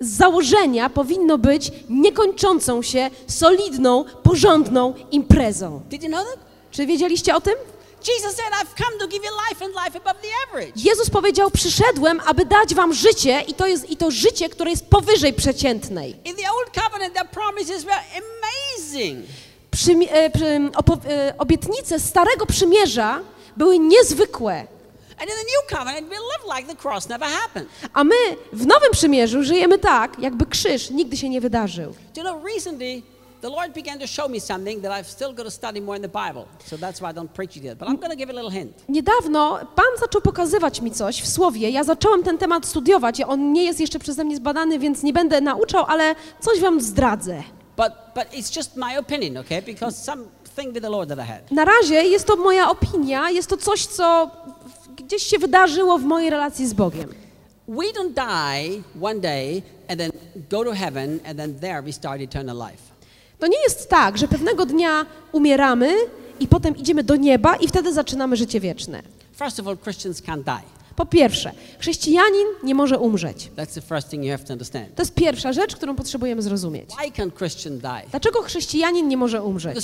C: z założenia powinno być niekończącą się, solidną, porządną imprezą.
B: Did you know that?
C: Czy wiedzieliście o tym? Jezus powiedział: Przyszedłem, aby dać wam życie, i to jest i to życie, które jest powyżej przeciętnej.
B: In the old covenant, promises were amazing.
C: Przymi- e, przy, opo- e, obietnice Starego Przymierza były niezwykłe. A my w Nowym Przymierzu żyjemy tak, jakby krzyż nigdy się nie wydarzył.
B: You know, recently, the Lord began to show me something that I've still got to study more in the Bible. So that's why I don't preach it yet. But I'm going to give a little hint.
C: Niedawno Pan zaczął pokazywać mi coś w Słowie. Ja zacząłem ten temat studiować. On nie jest jeszcze przeze mnie zbadany, więc nie będę nauczał, ale coś wam zdradzę.
B: But, but it's just my opinion, okay? Because with the Lord that I had.
C: Na razie jest to moja opinia, jest to coś, co gdzieś się wydarzyło w mojej relacji z Bogiem.
B: We don't die one day and then go to heaven and then there we start eternal life.
C: To nie jest tak, że pewnego dnia umieramy i potem idziemy do nieba i wtedy zaczynamy życie wieczne.
B: First of all, Christians can't die.
C: Po pierwsze, chrześcijanin nie może umrzeć.
B: That's the first thing you have to
C: jest pierwsza rzecz, którą potrzebujemy zrozumieć.
B: Can't die?
C: Dlaczego chrześcijanin nie może umrzeć?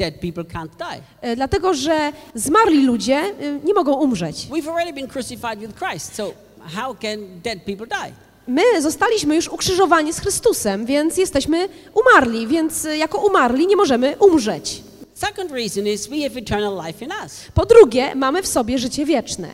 B: Dead people can't die.
C: E, Dlatego, że zmarli ludzie e, nie mogą umrzeć.
B: We've already been crucified with Christ, so how can dead people die?
C: My zostaliśmy już ukrzyżowani z Chrystusem, więc jesteśmy umarli, więc e, jako umarli nie możemy umrzeć.
B: Second reason is we have eternal life in us.
C: Po drugie, mamy w sobie życie wieczne.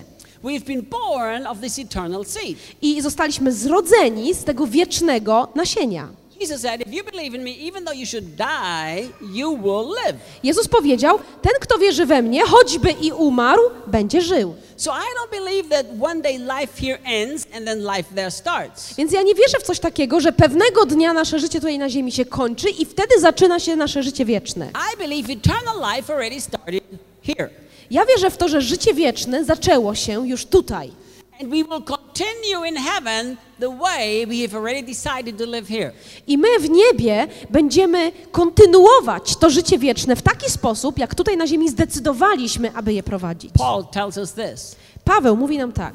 B: We've been born of this eternal seed.
C: I zostaliśmy zrodzeni z tego wiecznego nasienia.
B: Jesus said, if you believe in me, even though you should die, you will live.
C: Jezus powiedział, ten kto wierzy we mnie, choćby i umarł, będzie żył.
B: So I don't believe that one day life here ends and then life there starts.
C: Więc ja nie wierzę w coś takiego, że pewnego dnia nasze życie tutaj na ziemi się kończy i wtedy zaczyna się nasze życie wieczne.
B: I believe eternal life already started here.
C: Ja wierzę w to, że życie wieczne zaczęło się już tutaj.
B: And we will continue in heaven the way we have already decided to live here.
C: I my w niebie będziemy kontynuować to życie wieczne w taki sposób, jak tutaj na ziemi zdecydowaliśmy, aby je prowadzić.
B: Paul tells us this
C: Paweł mówi nam tak.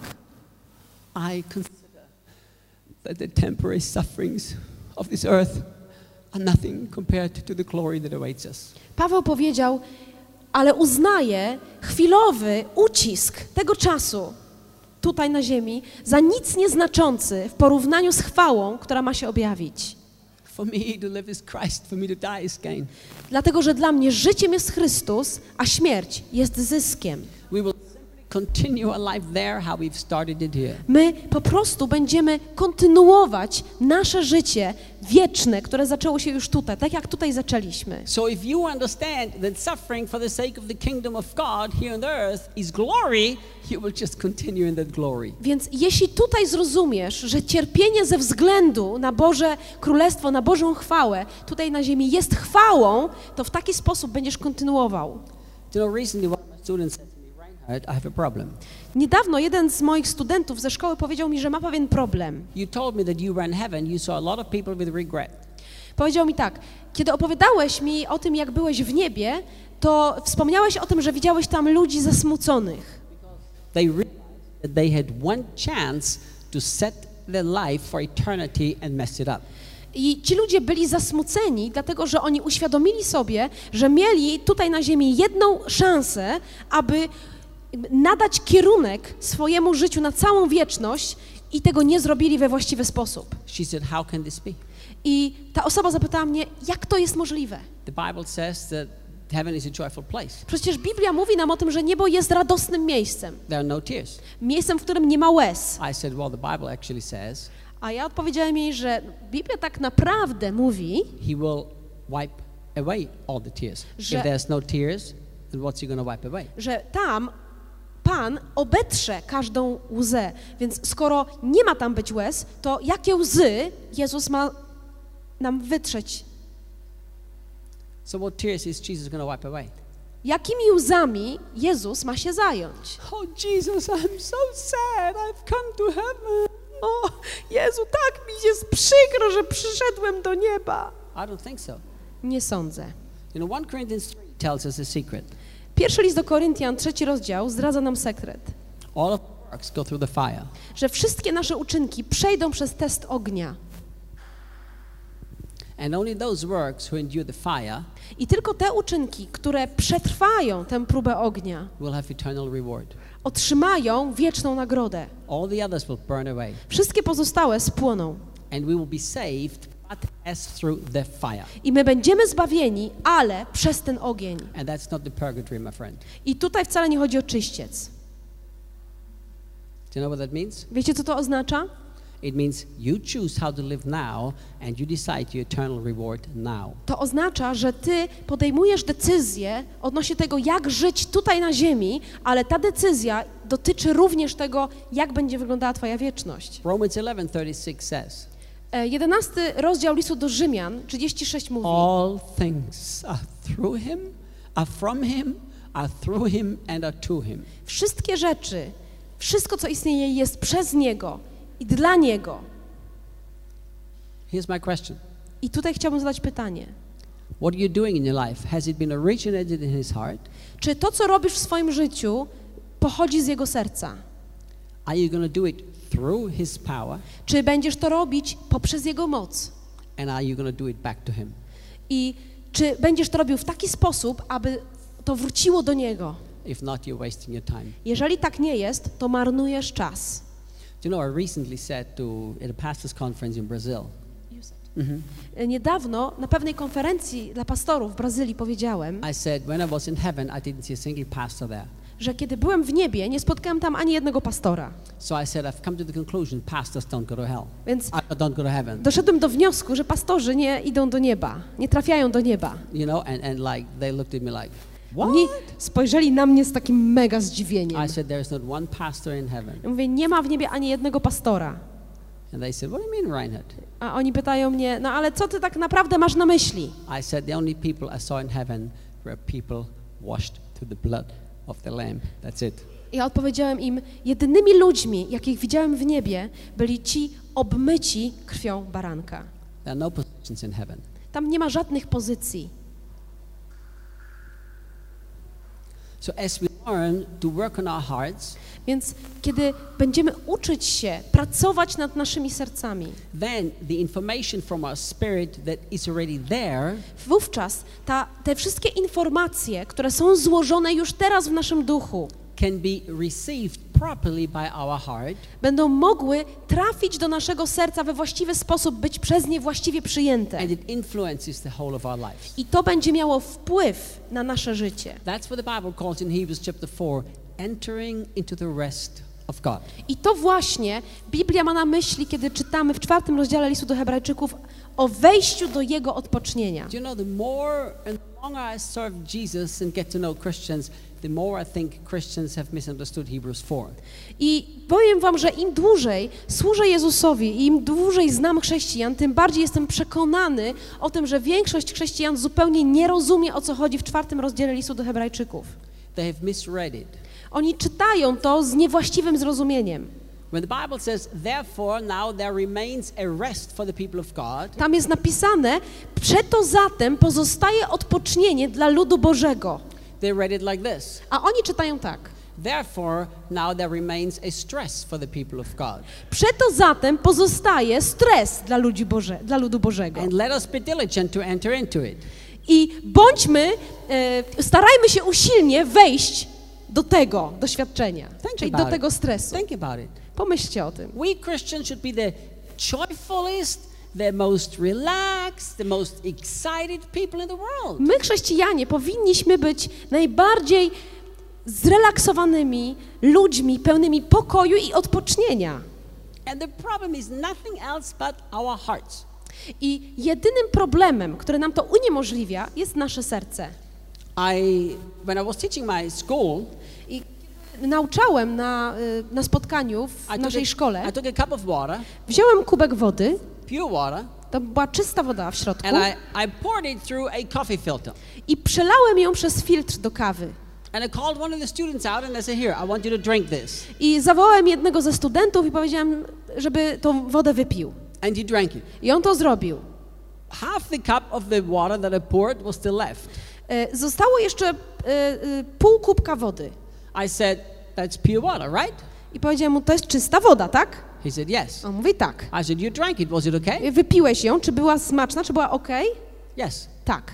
B: I consider that the temporary sufferings of this earth are nothing compared to the glory that awaits us.
C: Paweł powiedział, ale uznaję chwilowy ucisk tego czasu tutaj na ziemi za nic nieznaczący w porównaniu z chwałą, która ma się objawić. Dlatego, że dla mnie życiem jest Chrystus, a śmierć jest zyskiem.
B: We will
C: My po prostu będziemy kontynuować nasze życie wieczne, które zaczęło się już tutaj, tak jak tutaj zaczęliśmy.
B: So if you understand that suffering for the sake of the kingdom of God here on earth is glory, you will just continue in that glory.
C: Więc jeśli tutaj zrozumiesz, że cierpienie ze względu na Boże Królestwo, na Bożą chwałę tutaj na ziemi jest chwałą, to w taki sposób będziesz kontynuował.
B: You know, recently one of my students said I have a problem.
C: Niedawno jeden z moich studentów ze szkoły powiedział mi, że ma pewien problem.
B: You told me that you were in heaven, you saw a lot of people with regret.
C: Powiedział mi tak, kiedy opowiadałeś mi o tym, jak byłeś w niebie, to wspomniałeś o tym, że widziałeś tam ludzi zasmuconych.
B: They realized that they had one chance to set their life for eternity and it up.
C: I ci ludzie byli zasmuceni, dlatego że oni uświadomili sobie, że mieli tutaj na ziemi jedną szansę, aby nadać kierunek swojemu życiu na całą wieczność i tego nie zrobili we właściwy sposób.
B: She said, How can this be?
C: I ta osoba zapytała mnie, jak to jest możliwe?
B: The Bible says that heaven is a joyful place.
C: Przecież Biblia mówi nam o tym, że niebo jest radosnym miejscem,
B: There are no tears.
C: miejscem, w którym nie ma łez.
B: I said, Well, the Bible actually says
C: A ja odpowiedziałem jej, że Biblia tak naprawdę mówi,
B: He will wipe away all the tears.
C: Że-
B: If there's no tears, then what's He going to wipe away?
C: że tam Pan obetrze każdą łzę. Więc skoro nie ma tam być łez, to jakie łzy Jezus ma nam wytrzeć?
B: So, what tears is Jesus going to wipe away?
C: Jakimi łzami Jezus ma się zająć?
B: Oh, Jesus, I'm so sad. I've come to heaven.
C: O, Jezu, tak mi jest przykro, że przyszedłem do nieba.
B: I don't think so.
C: Nie sądzę.
B: You know, 1 Corinthians 3 tells us a secret.
C: Pierwszy list do Koryntian, trzeci rozdział, zdradza nam sekret,
B: All of works go through the fire.
C: że wszystkie nasze uczynki przejdą przez test ognia.
B: And only those works who endure the fire
C: I tylko te uczynki, które przetrwają tę próbę ognia,
B: will have eternal reward.
C: otrzymają wieczną nagrodę.
B: All the others will burn away.
C: Wszystkie pozostałe spłoną.
B: And we will be saved, but as through the fire.
C: I my będziemy zbawieni, ale przez ten ogień.
B: And that's not the purgatory, my friend.
C: I tutaj wcale nie chodzi o czyściec.
B: Do you know what that means?
C: Wiecie, co to oznacza?
B: It means you choose how to live now and you decide your eternal reward now.
C: To oznacza, że ty podejmujesz decyzję odnośnie tego, jak żyć tutaj na ziemi, ale ta decyzja dotyczy również tego, jak będzie wyglądała twoja wieczność.
B: Romans 11:36 says,
C: 11 rozdział listu do Rzymian, 36 mówi,
B: All things are through him, are from him, are through him and are to him.
C: wszystkie rzeczy, wszystko, co istnieje, jest przez Niego i dla Niego.
B: Here's my question.
C: I tutaj chciałbym zadać pytanie.
B: What are you doing in your life? Has it been originated in his heart?
C: Czy to, co robisz w swoim życiu, pochodzi z Jego serca?
B: Are you going to do it through his power?
C: Czy będziesz to robić poprzez Jego moc?
B: And are you going to do it back to him?
C: I czy będziesz to robił w taki sposób, aby to wróciło do Niego?
B: If not, you're wasting your time.
C: Jeżeli tak nie jest, to marnujesz czas.
B: Do you know, I recently said to at a pastor's conference in Brazil,
C: Niedawno na pewnej konferencji dla pastorów w Brazylii powiedziałem,
B: I said, when I was in heaven, I didn't see a single pastor there.
C: Że kiedy byłem w niebie, nie spotkałem tam ani jednego pastora.
B: So I said, I've come to the conclusion pastors don't go to hell.
C: Więc
B: I don't go to heaven.
C: doszedłem do wniosku, że pastorzy nie idą do nieba, nie trafiają do nieba.
B: You know, and, and like they looked at me like, what?
C: Oni spojrzeli na mnie z takim mega zdziwieniem.
B: I said, there's not one pastor in heaven.
C: Ja mówię, nie ma w niebie ani jednego pastora.
B: And they said, what do you mean, Reinhard?
C: A oni pytają mnie, no ale co ty tak naprawdę masz na myśli?
B: I said, the only people I saw in heaven were people washed through the blood of the Lamb. That's it.
C: Ja odpowiedziałem im, jedynymi ludźmi, jakich widziałem w niebie, byli ci obmyci krwią baranka.
B: There are no positions in heaven.
C: Tam nie ma żadnych pozycji.
B: So as we learn to work on our hearts,
C: Więc kiedy będziemy uczyć się pracować nad naszymi sercami,
B: then the information from our spirit that is already there
C: wówczas ta, te wszystkie informacje, które są złożone już teraz w naszym duchu,
B: can be received properly by our heart
C: będą mogły trafić do naszego serca we właściwy sposób, być przez nie właściwie przyjęte.
B: and it influences the whole of our lives.
C: I to będzie miało wpływ na nasze życie.
B: That's what the Bible calls in Hebrews chapter 4 entering into the rest of God.
C: I to właśnie Biblia ma na myśli, kiedy czytamy w czwartym rozdziale listu do Hebrajczyków o wejściu do Jego odpocznienia.
B: You know the more and the longer I serve Jesus and get to know Christians, the more I think Christians have misunderstood Hebrews 4.
C: I powiem Wam, że im dłużej służę Jezusowi i im dłużej znam chrześcijan, tym bardziej jestem przekonany o tym, że większość chrześcijan zupełnie nie rozumie, o co chodzi w czwartym rozdziale listu do Hebrajczyków.
B: They have misread it.
C: Oni czytają to z niewłaściwym zrozumieniem. Tam jest napisane, przeto zatem pozostaje odpocznienie dla ludu Bożego.
B: they read it like this.
C: A oni czytają tak.
B: Therefore now there remains a stress for the people of God.
C: Przeto zatem pozostaje stres dla, ludzi Boże, dla ludu Bożego.
B: And let us be diligent to enter into it.
C: I bądźmy, e, starajmy się usilnie wejść do tego doświadczenia,
B: Think
C: czyli do tego stresu.
B: Think about it.
C: Pomyślcie o tym.
B: We Christians should be the joyfulest, the most relaxed, the most excited people in the world.
C: My, chrześcijanie, powinniśmy być najbardziej zrelaksowanymi ludźmi, pełnymi pokoju i odpocznienia.
B: And the problem is nothing else but our hearts.
C: I jedynym problemem, który nam to uniemożliwia, jest nasze serce.
B: I, when I was teaching my school,
C: I nauczałem na, y, na spotkaniu w
B: I took,
C: naszej
B: a,
C: szkole,
B: I took a cup of water,
C: wziąłem kubek wody,
B: pure water,
C: to była czysta woda w środku,
B: and I, I poured it through a coffee filter.
C: i przelałem ją przez filtr do kawy.
B: I
C: zawołałem jednego ze studentów i powiedziałem, żeby tą wodę wypił.
B: And he drank it.
C: I on to zrobił.
B: half the cup of the water that I poured was still left.
C: E, Zostało jeszcze e, e, pół kubka wody.
B: I said, That's pure water, right?
C: I powiedziałem mu, to jest czysta woda, tak?
B: He said, Yes.
C: On mówi, tak.
B: I said, You drank it. Was it okay?
C: Wypiłeś ją, czy była smaczna, czy była ok?
B: Yes.
C: Tak.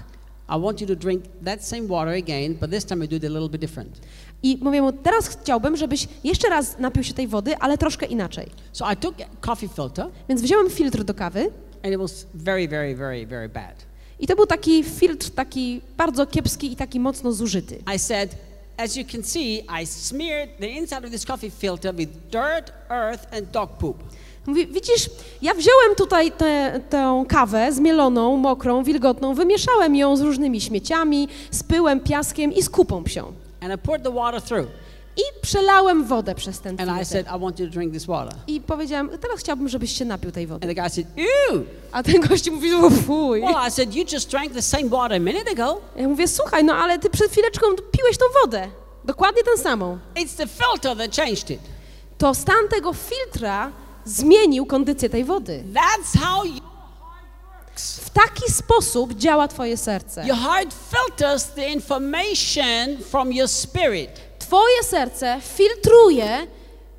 B: I want you to drink that same water again, but this time I do it a little bit different.
C: I mówię mu, teraz chciałbym, żebyś jeszcze raz napił się tej wody, ale troszkę inaczej.
B: So I took coffee filter,
C: Więc wziąłem filtr do kawy
B: and it was very, very, very, very bad.
C: I to był taki filtr taki bardzo kiepski i taki mocno zużyty.
B: I said, As you can see, I smeared the inside of this coffee filter with dirt, earth, and dog poop.
C: Mówi, widzisz, ja wziąłem tutaj tę tę kawę zmieloną, mokrą, wilgotną, wymieszałem ją z różnymi śmieciami, z pyłem, piaskiem i z kupą psią.
B: And I poured the water through.
C: I przelałem wodę przez ten
B: And I
C: filtr.
B: said, I want you to drink this water.
C: I powiedziałem, teraz chciałbym, żebyś się napił tej wody.
B: Said!
C: A ten gość mówi, o fuj.
B: Well, I said, You just drank the same water a minute ago.
C: Ja mówię, słuchaj, no ale ty przed chwileczką piłeś tą wodę. Dokładnie tę samą.
B: It's the filter that changed it.
C: To stan tego filtra zmienił kondycję tej wody.
B: That's how works.
C: W taki sposób działa twoje serce.
B: Your heart filters the information from your spirit.
C: Twoje serce filtruje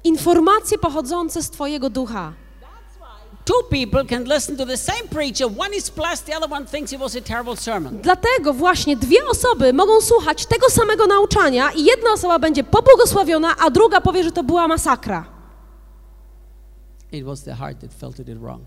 C: informacje pochodzące z twojego ducha. Dlatego właśnie dwie osoby mogą słuchać tego samego nauczania i jedna osoba będzie pobłogosławiona, a druga powie, że to była masakra.
B: It was the heart that filtered it wrong.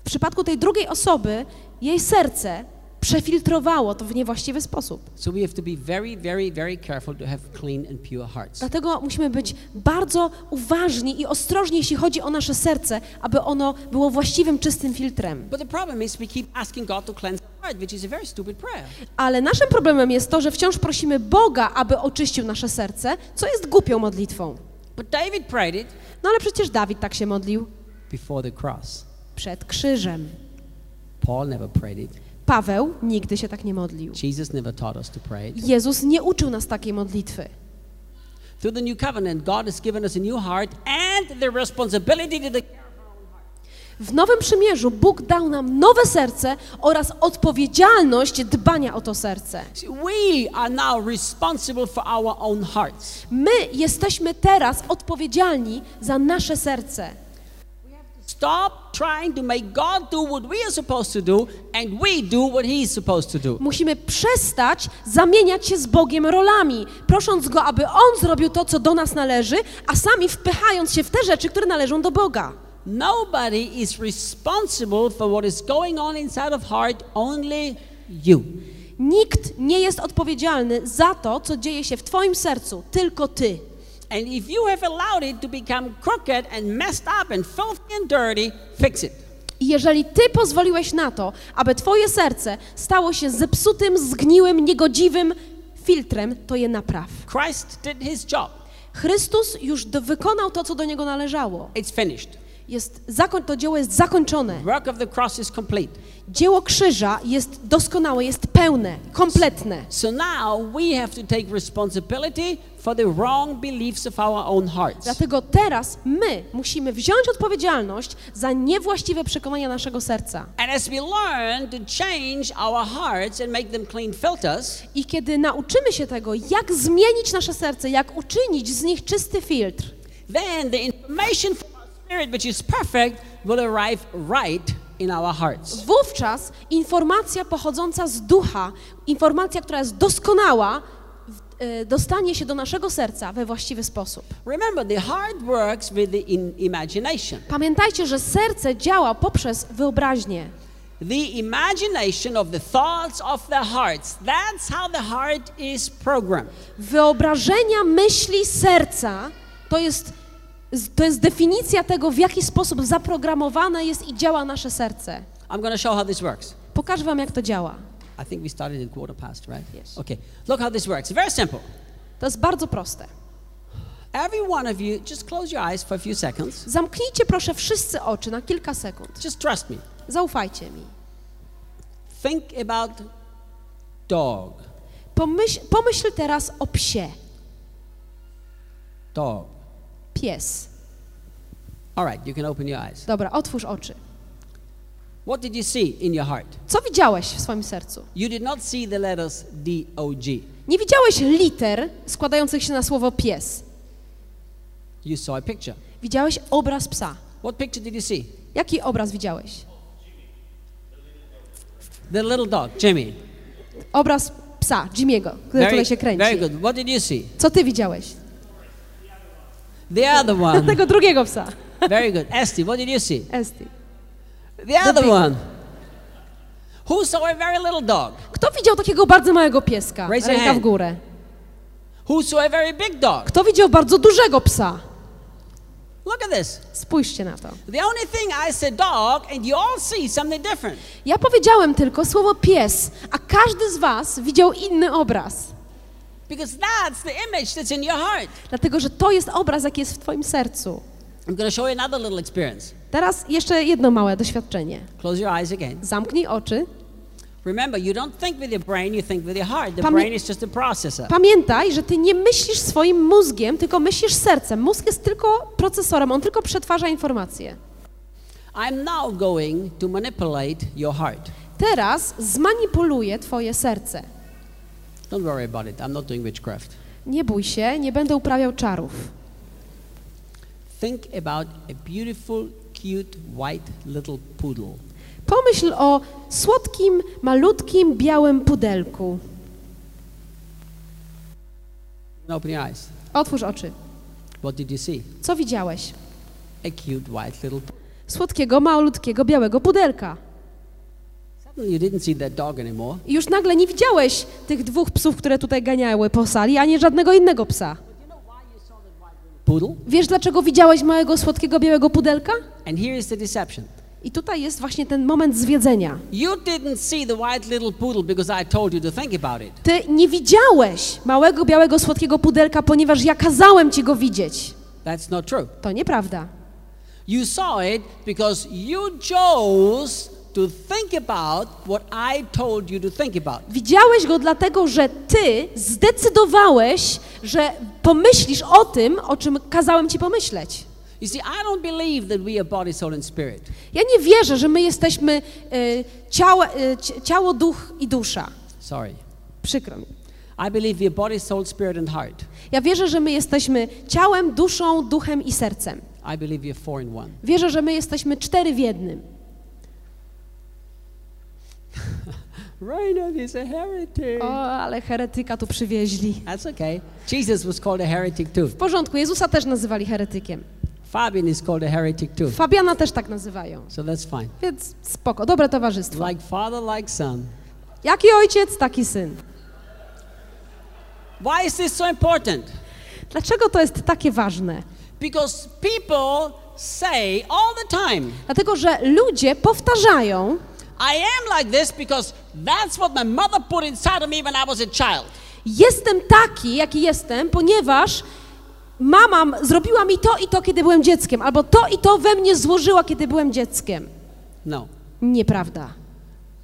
C: W przypadku tej drugiej osoby jej serce przefiltrowało to w niewłaściwy sposób.
B: So we have to be very, very, very careful to have clean and pure hearts.
C: Dlatego musimy być bardzo uważni i ostrożni, jeśli chodzi o nasze serce, aby ono było właściwym, czystym filtrem.
B: But the problem is we keep asking God to cleanse our heart, which is a very stupid prayer.
C: Ale naszym problemem jest to, że wciąż prosimy Boga, aby oczyścił nasze serce, co jest głupią modlitwą.
B: But David prayed it
C: No ale przecież Dawid tak się modlił
B: before the cross.
C: przed krzyżem.
B: Paul never prayed it.
C: Paweł nigdy się tak nie modlił. Jezus nie uczył nas takiej modlitwy.
B: Through the new covenant, God has given us a new heart and the responsibility to heart.
C: W Nowym Przymierzu Bóg dał nam nowe serce oraz odpowiedzialność dbania o to serce. My jesteśmy teraz odpowiedzialni za nasze serce. Musimy przestać zamieniać się z Bogiem rolami, prosząc Go, aby On zrobił to, co do nas należy, a sami wpychając się w te rzeczy, które należą do Boga.
B: Nobody is responsible for what is going on inside of heart, only you.
C: Nikt nie jest odpowiedzialny za to, co dzieje się w Twoim sercu, tylko Ty.
B: And if you have allowed it to become crooked and messed up and filthy and dirty, fix it.
C: I jeżeli Ty pozwoliłeś na to, aby Twoje serce stało się zepsutym, zgniłym, niegodziwym filtrem, to je napraw.
B: Christ did His job.
C: Chrystus już do, wykonał to, co do Niego należało.
B: It's finished.
C: Jest to dzieło jest zakończone. Dzieło krzyża jest doskonałe, jest pełne, kompletne.
B: So now we have to take responsibility for the wrong beliefs of our own hearts.
C: Dlatego teraz my musimy wziąć odpowiedzialność za niewłaściwe przekonania naszego serca.
B: And as we learn to change our hearts and make them clean filters,
C: I kiedy nauczymy się tego, jak zmienić nasze serce, jak uczynić z nich czysty filtr,
B: then the information our spirit, which is perfect, will arrive right in our hearts.
C: wówczas informacja pochodząca z ducha, informacja, która jest doskonała, e, dostanie się do naszego serca we właściwy sposób.
B: Remember, the heart works with the in- imagination.
C: Pamiętajcie, że serce działa poprzez wyobraźnię.
B: The imagination of the thoughts of the hearts. That's how the heart is programmed.
C: Wyobrażenia myśli serca to jest, to jest definicja tego, w jaki sposób zaprogramowane jest i działa nasze serce.
B: I'm going to show how this works.
C: Pokażę wam, jak to działa.
B: I think we started at quarter past, right?
C: Yes.
B: Okay. Look how this works. Very simple.
C: To jest bardzo proste.
B: Every one of you, just close your eyes for a few seconds.
C: Zamknijcie proszę wszyscy oczy na kilka sekund.
B: Just trust me.
C: Zaufajcie mi.
B: Think about dog.
C: Pomyśl, pomyśl teraz o psie.
B: Dog.
C: Pies.
B: All right, you can open your eyes.
C: Dobra, otwórz oczy.
B: What did you see in your heart?
C: Co widziałeś w swoim sercu?
B: You did not see the letters D O G.
C: Nie widziałeś liter składających się na słowo pies.
B: You saw a picture.
C: Widziałeś obraz psa.
B: What picture did you see?
C: Jaki obraz widziałeś?
B: The little dog, Jimmy.
C: Obraz psa, Jimmy'ego, który tutaj się kręci.
B: very good. What did you see?
C: Co ty widziałeś?
B: The other one.
C: Tego drugiego psa.
B: very good. Esty, what did you see?
C: Esty.
B: The other
C: big-
B: one. Who saw a very little dog?
C: Kto widział takiego bardzo małego pieska?
B: Raise
C: Ręka w górę.
B: Who saw a very big dog?
C: Kto widział bardzo dużego psa?
B: Look at this.
C: Spójrzcie na to.
B: The only thing I said dog, and you all see something different.
C: Ja powiedziałem tylko słowo pies, a każdy z was widział inny obraz.
B: Because that's the image that's in your heart.
C: Dlatego, że to jest obraz, jaki jest w twoim sercu.
B: I'm going to show you another little experience.
C: Teraz jeszcze jedno małe doświadczenie.
B: Close your eyes again.
C: Zamknij oczy.
B: Remember, you don't think with your brain, you think with your heart. The
C: Pamię-
B: brain is just a processor.
C: Pamiętaj, że ty nie myślisz swoim mózgiem, tylko myślisz sercem. Mózg jest tylko procesorem, on tylko przetwarza informacje.
B: I'm now going to manipulate your heart.
C: Teraz zmanipuluję twoje serce.
B: Don't worry about it. I'm not doing witchcraft.
C: Nie bój się, nie będę uprawiał czarów.
B: Think about a beautiful, cute, white little poodle.
C: Pomyśl o słodkim, malutkim, białym pudelku.
B: Open your eyes.
C: Otwórz oczy.
B: What did you see?
C: Co widziałeś?
B: A cute, white little.
C: Słodkiego, malutkiego, białego pudelka.
B: Suddenly you didn't see that dog anymore.
C: I już nagle nie widziałeś tych dwóch psów, które tutaj ganiały po sali, ani żadnego innego psa.
B: Poodle?
C: Wiesz, dlaczego widziałeś małego, słodkiego, białego pudelka?
B: And here is the deception.
C: I tutaj jest właśnie ten moment zwiedzenia. Ty nie widziałeś małego, białego, słodkiego pudelka, ponieważ ja kazałem ci go widzieć.
B: That's not true.
C: To nieprawda.
B: You saw it because you chose to think about what I told you to think about.
C: Widziałeś go dlatego, że ty zdecydowałeś, że pomyślisz o tym, o czym kazałem ci pomyśleć.
B: You see, I don't believe that we are body, soul, and spirit.
C: Ja nie wierzę, że my jesteśmy y, ciało, y, ci- ciało, duch i dusza.
B: Sorry.
C: Przykro mi.
B: I believe we are body, soul, spirit, and heart.
C: Ja wierzę, że my jesteśmy ciałem, duszą, duchem i sercem.
B: I believe we are four in one.
C: Wierzę, że my jesteśmy cztery w jednym.
B: Reinhard is a heretic.
C: O, ale heretyka tu przywieźli.
B: That's okay. Jesus was called a heretic too.
C: W porządku, Jezusa też nazywali heretykiem.
B: Fabian is called a heretic too.
C: Fabiana też tak nazywają.
B: So that's fine.
C: Więc spoko, dobre towarzystwo.
B: Like father, like son.
C: Jaki ojciec, taki syn.
B: Why is this so important?
C: Dlaczego to jest takie ważne?
B: Because people say all the time,
C: Dlatego, że ludzie powtarzają,
B: I am like this because that's what my mother put inside of me when I was a child.
C: jestem taki, jaki jestem, ponieważ mama zrobiła mi to i to, kiedy byłem dzieckiem, albo to i to we mnie złożyła, kiedy byłem dzieckiem.
B: No.
C: Nieprawda.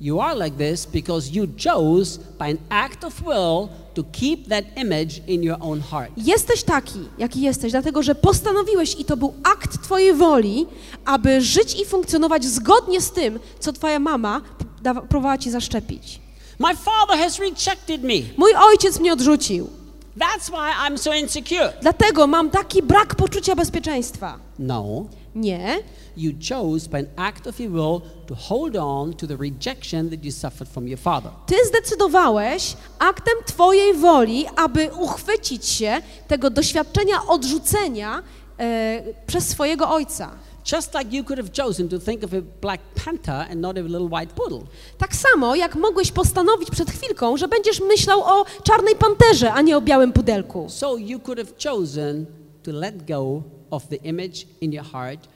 B: You are like this because you chose by an act of will to keep that image in your own heart.
C: Jesteś taki, jaki jesteś, dlatego że postanowiłeś i to był akt Twojej woli, aby żyć i funkcjonować zgodnie z tym, co Twoja mama dawa- próbowała Ci zaszczepić.
B: My father has rejected me.
C: Mój ojciec mnie odrzucił,
B: That's why I'm so insecure.
C: dlatego mam taki brak poczucia bezpieczeństwa.
B: No.
C: Nie,
B: You chose by an act of your will to hold on to the rejection that you suffered from your father.
C: Ty zdecydowałeś aktem Twojej woli, aby uchwycić się tego doświadczenia odrzucenia e, przez swojego ojca.
B: Just like you could have chosen to think of a black panther and not a little white poodle.
C: Tak samo jak mogłeś postanowić przed chwilką, że będziesz myślał o czarnej panterze, a nie o białym pudelku.
B: So you could have chosen to let go of the image in your heart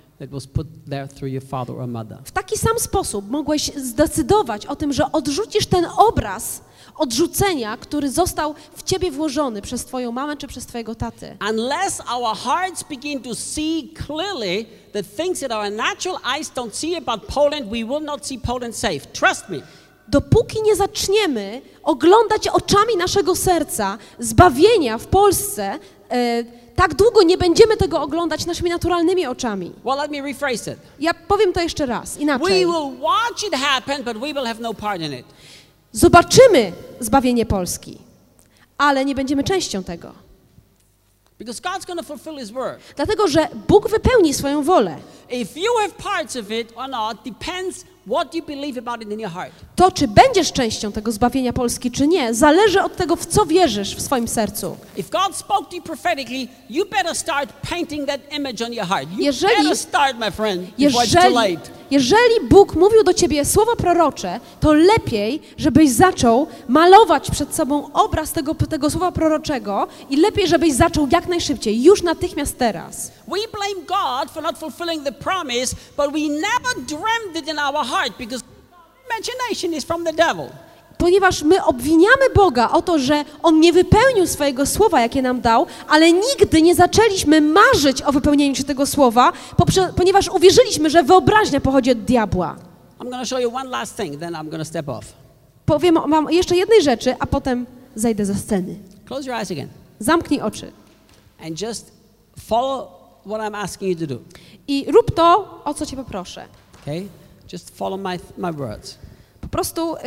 C: W taki sam sposób mogłeś zdecydować o tym, że odrzucisz ten obraz odrzucenia, który został w ciebie włożony przez twoją mamę czy przez twojego tatę.
B: Unless our hearts begin to see clearly the things that our natural eyes don't see about Poland, we will not see Poland safe. Trust me.
C: Dopóki nie zaczniemy oglądać oczami naszego serca zbawienia w Polsce, e, tak długo nie będziemy tego oglądać naszymi naturalnymi oczami.
B: Well, let me rephrase it.
C: Ja powiem to jeszcze raz,
B: We
C: inaczej.
B: will watch it happen, but we will have no part in it.
C: Zobaczymy zbawienie Polski, ale nie będziemy częścią tego.
B: Because God's going to fulfill His word.
C: Dlatego, że Bóg wypełni swoją wolę.
B: If you have parts of it or not depends what you believe about it in your heart.
C: To, czy będziesz częścią tego zbawienia Polski, czy nie, zależy od tego, w co wierzysz w swoim sercu.
B: Start, friend,
C: jeżeli Bóg mówił do ciebie słowa prorocze, to lepiej, żebyś zaczął malować przed sobą obraz tego, tego słowa proroczego i lepiej, żebyś zaczął jak najszybciej, już natychmiast teraz.
B: We blame God for not fulfilling the promise, but we never dreamed it in our heart because imagination is from the devil.
C: Ponieważ my obwiniamy Boga o to, że On nie wypełnił swojego słowa, jakie nam dał, ale nigdy nie zaczęliśmy marzyć o wypełnieniu się tego słowa, ponieważ uwierzyliśmy, że wyobraźnia pochodzi od diabła. Powiem wam jeszcze jednej rzeczy, a potem zejdę ze sceny.
B: Close your eyes again
C: Zamknij oczy
B: and just follow what I'm asking you to do.
C: i rób to, o co cię poproszę.
B: Okay? Just follow my, my words.
C: Po prostu y,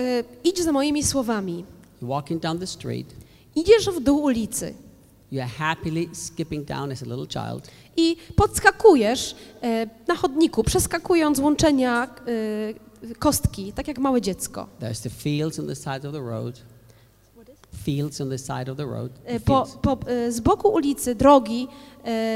C: idź za moimi słowami.
B: You're walking down the street.
C: Idziesz w dół ulicy
B: You're happily skipping down as a little child.
C: i podskakujesz y, na chodniku, przeskakując łączenia y, kostki, tak jak małe dziecko.
B: There's the fields on the side of the road. Fields on the side of the road. the
C: Y, Po, po, y, z boku ulicy, drogi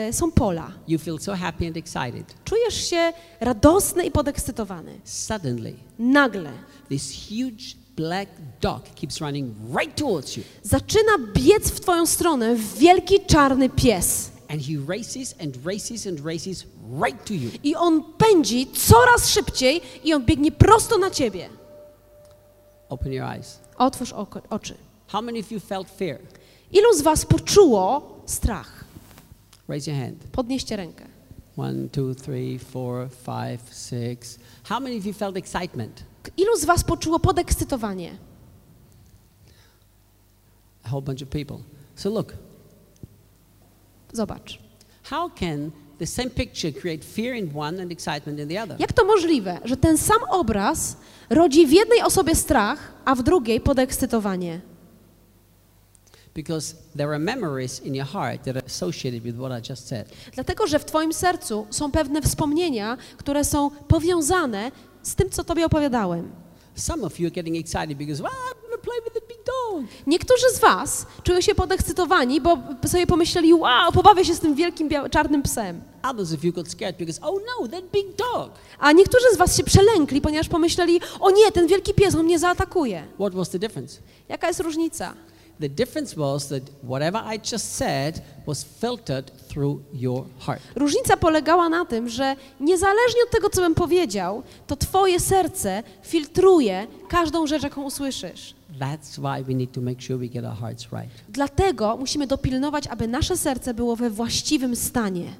C: y, są pola.
B: You feel so happy and excited.
C: Czujesz się radosny i podekscytowany.
B: Suddenly,
C: Nagle
B: this huge black dog keeps running right towards you.
C: zaczyna biec w twoją stronę wielki czarny pies.
B: And he races and races and races right to you.
C: I on pędzi coraz szybciej i on biegnie prosto na ciebie.
B: Open your eyes.
C: Otwórz oko, oczy.
B: How many of you felt fear?
C: Ilu z was poczuło strach?
B: Raise your hand.
C: Podnieście rękę.
B: One, two, three, four, five, six. How many of you felt excitement?
C: Ilu z was poczuło podekscytowanie?
B: A whole bunch of people. So look,
C: Zobacz.
B: how can the same picture create fear in one and excitement in the other?
C: Jak to możliwe, że ten sam obraz rodzi w jednej osobie strach, a w drugiej podekscytowanie?
B: Because there are memories in your heart that are associated with what I just said.
C: Dlatego, że w twoim sercu są pewne wspomnienia, które są powiązane z tym, co tobie opowiadałem.
B: Some of you are getting excited because, well, I'm going to play with the big dog.
C: Niektórzy z was czują się podekscytowani, bo sobie pomyśleli, wow, pobawię się z tym wielkim czarnym psem.
B: Others of you got scared because, oh no, that big dog.
C: A niektórzy z was się przelękli, ponieważ pomyśleli, o nie, ten wielki pies, on mnie zaatakuje.
B: What was the difference?
C: Jaka jest różnica?
B: The difference was that whatever I just said was filtered through your heart.
C: Różnica polegała na tym, że niezależnie od tego, co bym powiedział, to twoje serce filtruje każdą rzecz, jaką usłyszysz.
B: That's why we need to make sure we get our hearts right.
C: Dlatego musimy dopilnować, aby nasze serce było we właściwym stanie.